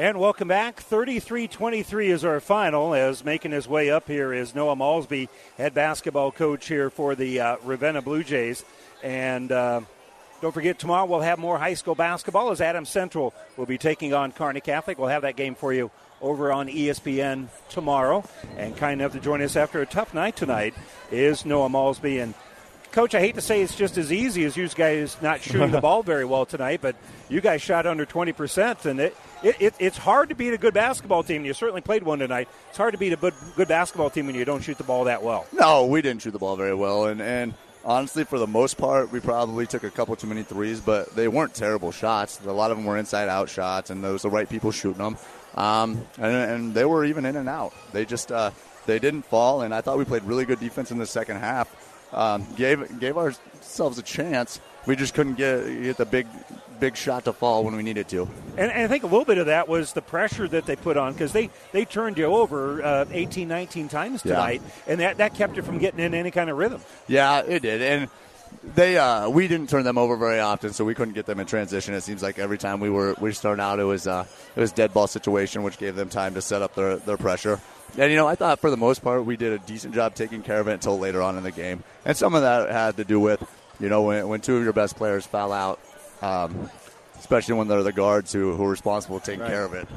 And welcome back. 33 23 is our final. As making his way up here is Noah Malsby, head basketball coach here for the uh, Ravenna Blue Jays. And uh, don't forget, tomorrow we'll have more high school basketball as Adams Central will be taking on Kearney Catholic. We'll have that game for you over on ESPN tomorrow. And kind enough to join us after a tough night tonight is Noah Malsby. And Coach, I hate to say it's just as easy as you guys not shooting the ball very well tonight, but you guys shot under 20%, and it, it, it, it's hard to beat a good basketball team. You certainly played one tonight. It's hard to beat a good, good basketball team when you don't shoot the ball that well. No, we didn't shoot the ball very well, and, and honestly, for the most part, we probably took a couple too many threes, but they weren't terrible shots. A lot of them were inside out shots, and those the right people shooting them. Um, and, and they were even in and out. They just uh, they didn't fall, and I thought we played really good defense in the second half. Um, gave gave ourselves a chance. We just couldn't get get the big big shot to fall when we needed to. And, and I think a little bit of that was the pressure that they put on because they, they turned you over uh, 18, 19 times Yeah. tonight, and that, that kept you from getting in any kind of rhythm. Yeah, it did, and they uh, we didn't turn them over very often, so we couldn't get them in transition. It seems like every time we were we started out, it was uh, it was dead ball situation, which gave them time to set up their their pressure. And you know, I thought for the most part we did a decent job taking care of it until later on in the game, and some of that had to do with you know when when two of your best players foul out, um, especially when they're the guards who who are responsible for taking Right. care of it.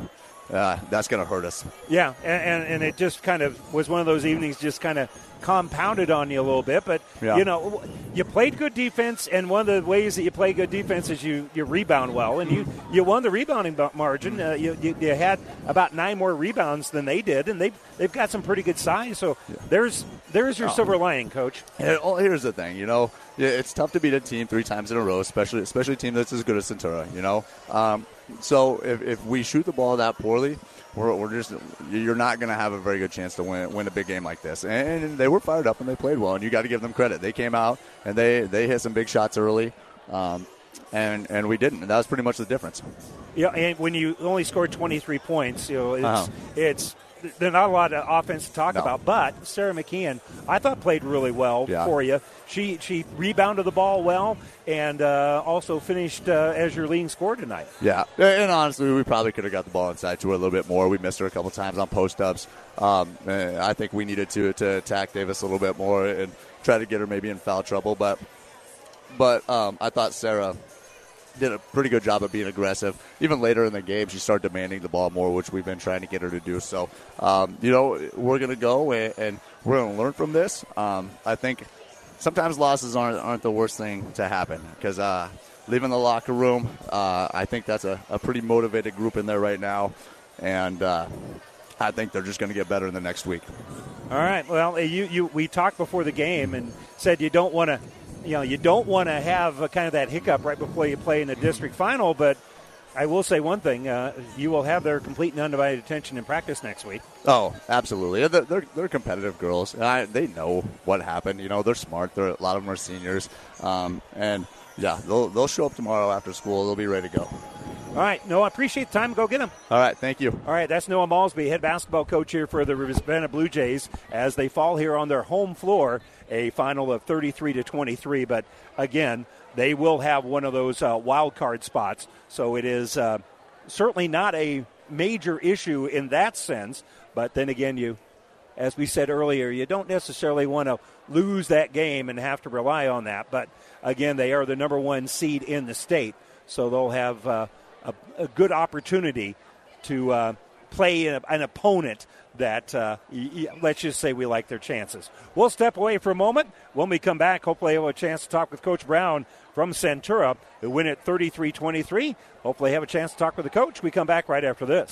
Uh, that's going to hurt us. Yeah, and, and, and it just kind of was one of those evenings just kind of compounded on you a little bit. But, Yeah. you know, you played good defense, and one of the ways that you play good defense is you, you rebound well. And you, you won the rebounding margin. Uh, you, you, you had about nine more rebounds than they did, and they've, they've got some pretty good size. So there's, there's your Oh. silver lining, Coach. And oh, here's the thing, you know, yeah, it's tough to beat a team three times in a row, especially especially a team that's as good as Centura. You know, um, so if, if we shoot the ball that poorly, we're, we're just you're not going to have a very good chance to win win a big game like this. And they were fired up and they played well, and you got to give them credit. They came out and they they hit some big shots early, um, and and we didn't. And that was pretty much the difference. Yeah, and when you only scored 23 points, you know, it's, Uh-huh. it's there's not a lot of offense to talk No. about. But Sarah McKeon, I thought played really well Yeah. for you. She she rebounded the ball well and uh, also finished uh, as your leading scorer tonight. Yeah, and honestly, we probably could have got the ball inside to her a little bit more. We missed her a couple times on post ups. Um, I think we needed to to attack Davis a little bit more and try to get her maybe in foul trouble. But but um, I thought Sarah did a pretty good job of being aggressive. Even later in the game, she started demanding the ball more, which we've been trying to get her to do. So, um, you know, we're going to go and, and we're going to learn from this. Um, I think sometimes losses aren't, aren't the worst thing to happen because uh, leaving the locker room, uh, I think that's a, a, pretty motivated group in there right now. And uh, I think they're just going to get better in the next week. All right. Well, you, you we talked before the game and said you don't want to you know you don't want to have a, kind of that hiccup right before you play in the district final, but I will say one thing: uh, you will have their complete and undivided attention in practice next week. Oh, absolutely. They're they're, they're competitive girls. I, they know what happened. You know, they're smart. They're, a lot of them are seniors, um, and yeah, they'll they'll show up tomorrow after school. They'll be ready to go. All right, Noah, appreciate the time. Go get them. All right, thank you. All right, that's Noah Malsby, head basketball coach here for the Ravenna Blue Jays, as they fall here on their home floor, a final of 33 to 23. But again, they will have one of those uh, wild card spots, so it is uh, certainly not a major issue in that sense. But then again, you, as we said earlier, you don't necessarily want to lose that game and have to rely on that. But again, they are the number one seed in the state, so they'll have. Uh, a, a good opportunity to uh, play an, an, opponent that, uh, let's just say, we like their chances. We'll step away for a moment. When we come back, hopefully, we'll have a chance to talk with Coach Brown from Centura, who win at 33 23. Hopefully, have a chance to talk with the coach. We come back right after this.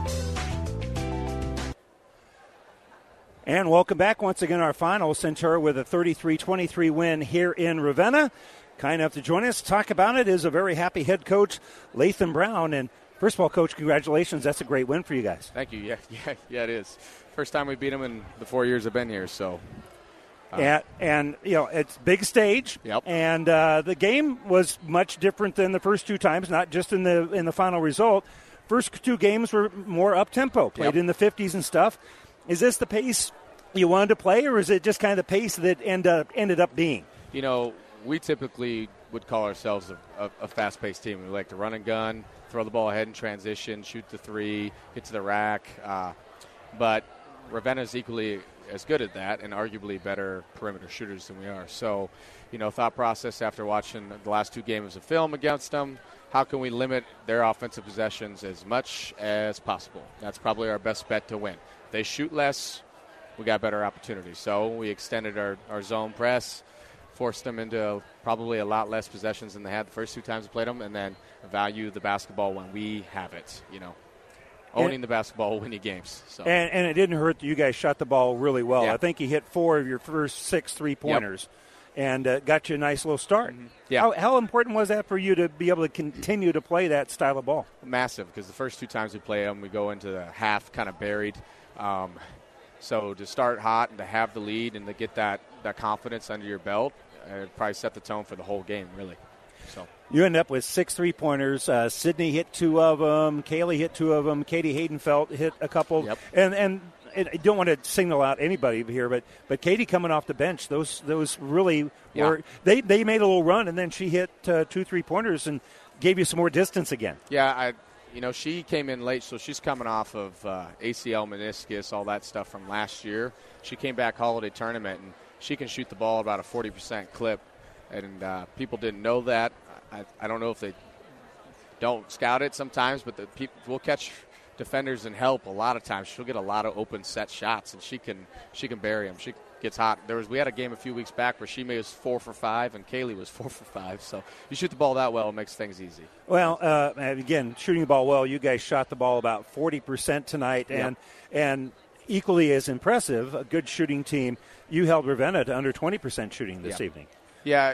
And welcome back once again, our final Centura with a 33 23 win here in Ravenna. Kind enough to join us, talk about it is a very happy head coach, Lathan Brown. And first of all, coach, congratulations. That's a great win for you guys. Thank you. Yeah, yeah, yeah, it is. First time we beat them in the four years I've been here, so. Uh, and, and, you know it's big stage, yep. and uh, the game was much different than the first two times. Not just in the in the final result. First two games were more up tempo, played yep. in the 50s and stuff. Is this the pace you wanted to play, or is it just kind of the pace that end up, ended up being? You know, we typically would call ourselves a, a, a fast paced team. We like to run and gun, throw the ball ahead in transition, shoot the three, get to the rack. Uh, but Ravenna is equally as good at that and arguably better perimeter shooters than we are. So, you know, thought process after watching the last two games of film against them, how can we limit their offensive possessions as much as possible? That's probably our best bet to win. They shoot less, we got better opportunities. So we extended our, our zone press, forced them into probably a lot less possessions than they had the first two times we played them, and then value the basketball when we have it. You know, owning and, the basketball will win you games. So. And, and, it didn't hurt that you guys shot the ball really well. Yeah. I think you hit four of your first six three pointers. Yep. and uh, got you a nice little start. Mm-hmm. Yeah. How, how important was that for you to be able to continue to play that style of ball? Massive, because the first two times we play them, we go into the half kind of buried. Um, so to start hot and to have the lead and to get that, that confidence under your belt, uh, it probably set the tone for the whole game, really. So You end up with six three pointers. Uh, Sydney hit two of them. Kaylee hit two of them. Katie Haydenfeld hit a couple. Yep. And and I don't want to signal out anybody here, but but Katie coming off the bench, those those really Yeah. were they they made a little run, and then she hit uh, two three pointers and gave you some more distance again. Yeah, I, you know, she came in late, so she's coming off of uh, ACL, meniscus, all that stuff from last year. She came back holiday tournament, and she can shoot the ball about a 40% clip, and uh, people didn't know that. I, I don't know if they don't scout it sometimes, but the people will catch defenders and help a lot of times. She'll get a lot of open set shots, and she can she can bury them. She gets hot. There was we had a game a few weeks back where she made four for five, and Kaylee was four for five. So you shoot the ball that well, it makes things easy. Well, uh, again, shooting the ball well. You guys shot the ball about forty percent tonight, and and equally as impressive, a good shooting team. You held Ravenna to under twenty percent shooting this Yeah. evening. Yeah,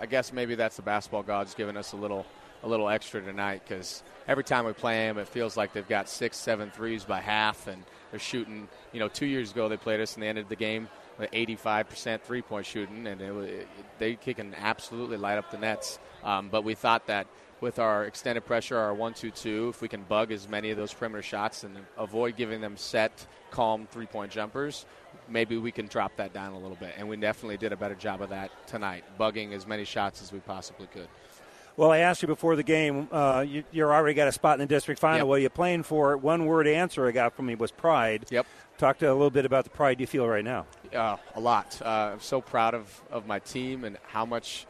I guess maybe that's the basketball gods giving us a little a little extra tonight because every time we play them, it feels like they've got six, seven threes by half, and they're shooting. You know, two years ago they played us, and they ended the game with 85% three point shooting, and it, it, they can absolutely light up the nets. Um, but we thought that with our extended pressure, our one-two-two, if we can bug as many of those perimeter shots and avoid giving them set, calm three-point jumpers, maybe we can drop that down a little bit. And we definitely did a better job of that tonight, bugging as many shots as we possibly could. Well, I asked you before the game. Uh, you, you're already got a spot in the district final. Yep. What are you playing for? One word answer I got from you was pride. Yep. Talk to a little bit about the pride you feel right now. Uh, a lot. Uh, I'm so proud of, of my team and how much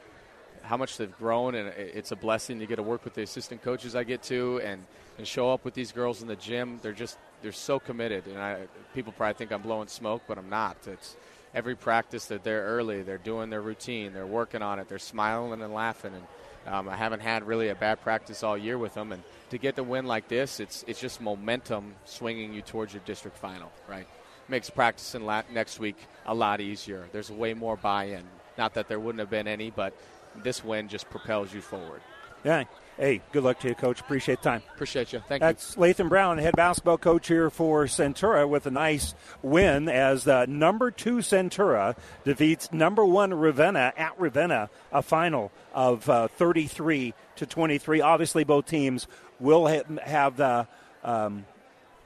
how much they've grown, and it's a blessing to get to work with the assistant coaches I get to and, and show up with these girls in the gym. They're just they're so committed, and I, people probably think I'm blowing smoke, but I'm not. It's every practice that they're early, they're doing their routine, they're working on it, they're smiling and laughing, and um, I haven't had really a bad practice all year with them, and to get the win like this, it's it's just momentum swinging you towards your district final, right? Makes practicing la- next week a lot easier. There's way more buy-in. Not that there wouldn't have been any, but this win just propels you forward. Yeah. Hey, good luck to you, Coach. Appreciate the time. Appreciate you. Thank you. That's Lathan Brown, head basketball coach here for Centura, with a nice win as the number two Centura defeats number one Ravenna at Ravenna, a final of uh, 33 to 23. Obviously, both teams will ha- have the. Um,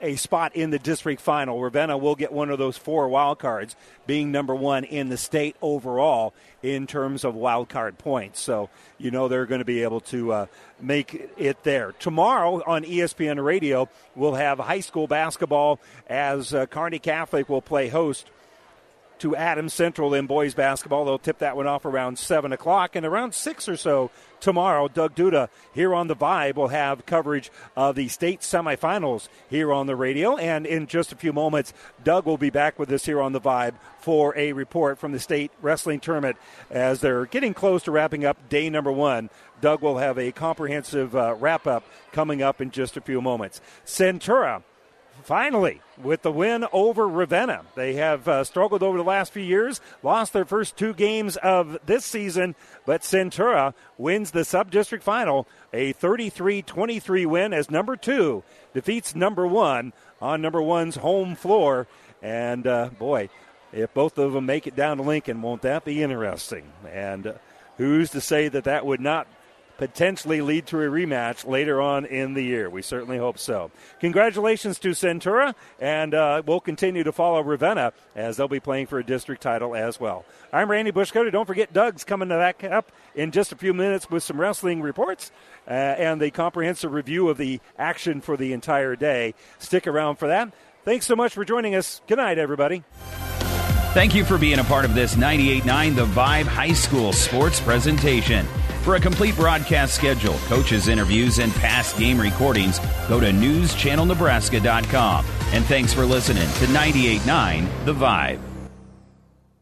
a spot in the district final. Ravenna will get one of those four wild cards, being number one in the state overall in terms of wild card points. So you know they're going to be able to uh, make it there. Tomorrow on ESPN Radio, we'll have high school basketball as uh, Kearney Catholic will play host to Adams Central in boys basketball. They'll tip that one off around 7 o'clock. And around 6 or so tomorrow, Doug Duda here on The Vibe will have coverage of the state semifinals here on the radio. And in just a few moments, Doug will be back with us here on The Vibe for a report from the state wrestling tournament as they're getting close to wrapping up day number one. Doug will have a comprehensive uh, wrap up coming up in just a few moments. Centura finally with the win over Ravenna. They have uh, struggled over the last few years, lost their first two games of this season, but Centura wins the sub district final, a 33 23 win as number two defeats number one on number one's home floor. And uh, boy, if both of them make it down to Lincoln, won't that be interesting? And uh, who's to say that that would not potentially lead to a rematch later on in the year. We certainly hope so. Congratulations to Centura, and uh, we'll continue to follow Ravenna as they'll be playing for a district title as well. I'm Randy Bushcoter. Don't forget Doug's coming to that up in just a few minutes with some wrestling reports uh, and the comprehensive review of the action for the entire day. Stick around for that. Thanks so much for joining us. Good night, everybody. Thank you for being a part of this 98.9 The Vibe High School sports presentation. For a complete broadcast schedule, coaches' interviews, and past game recordings, go to newschannelnebraska.com. And thanks for listening to 98.9 The Vibe.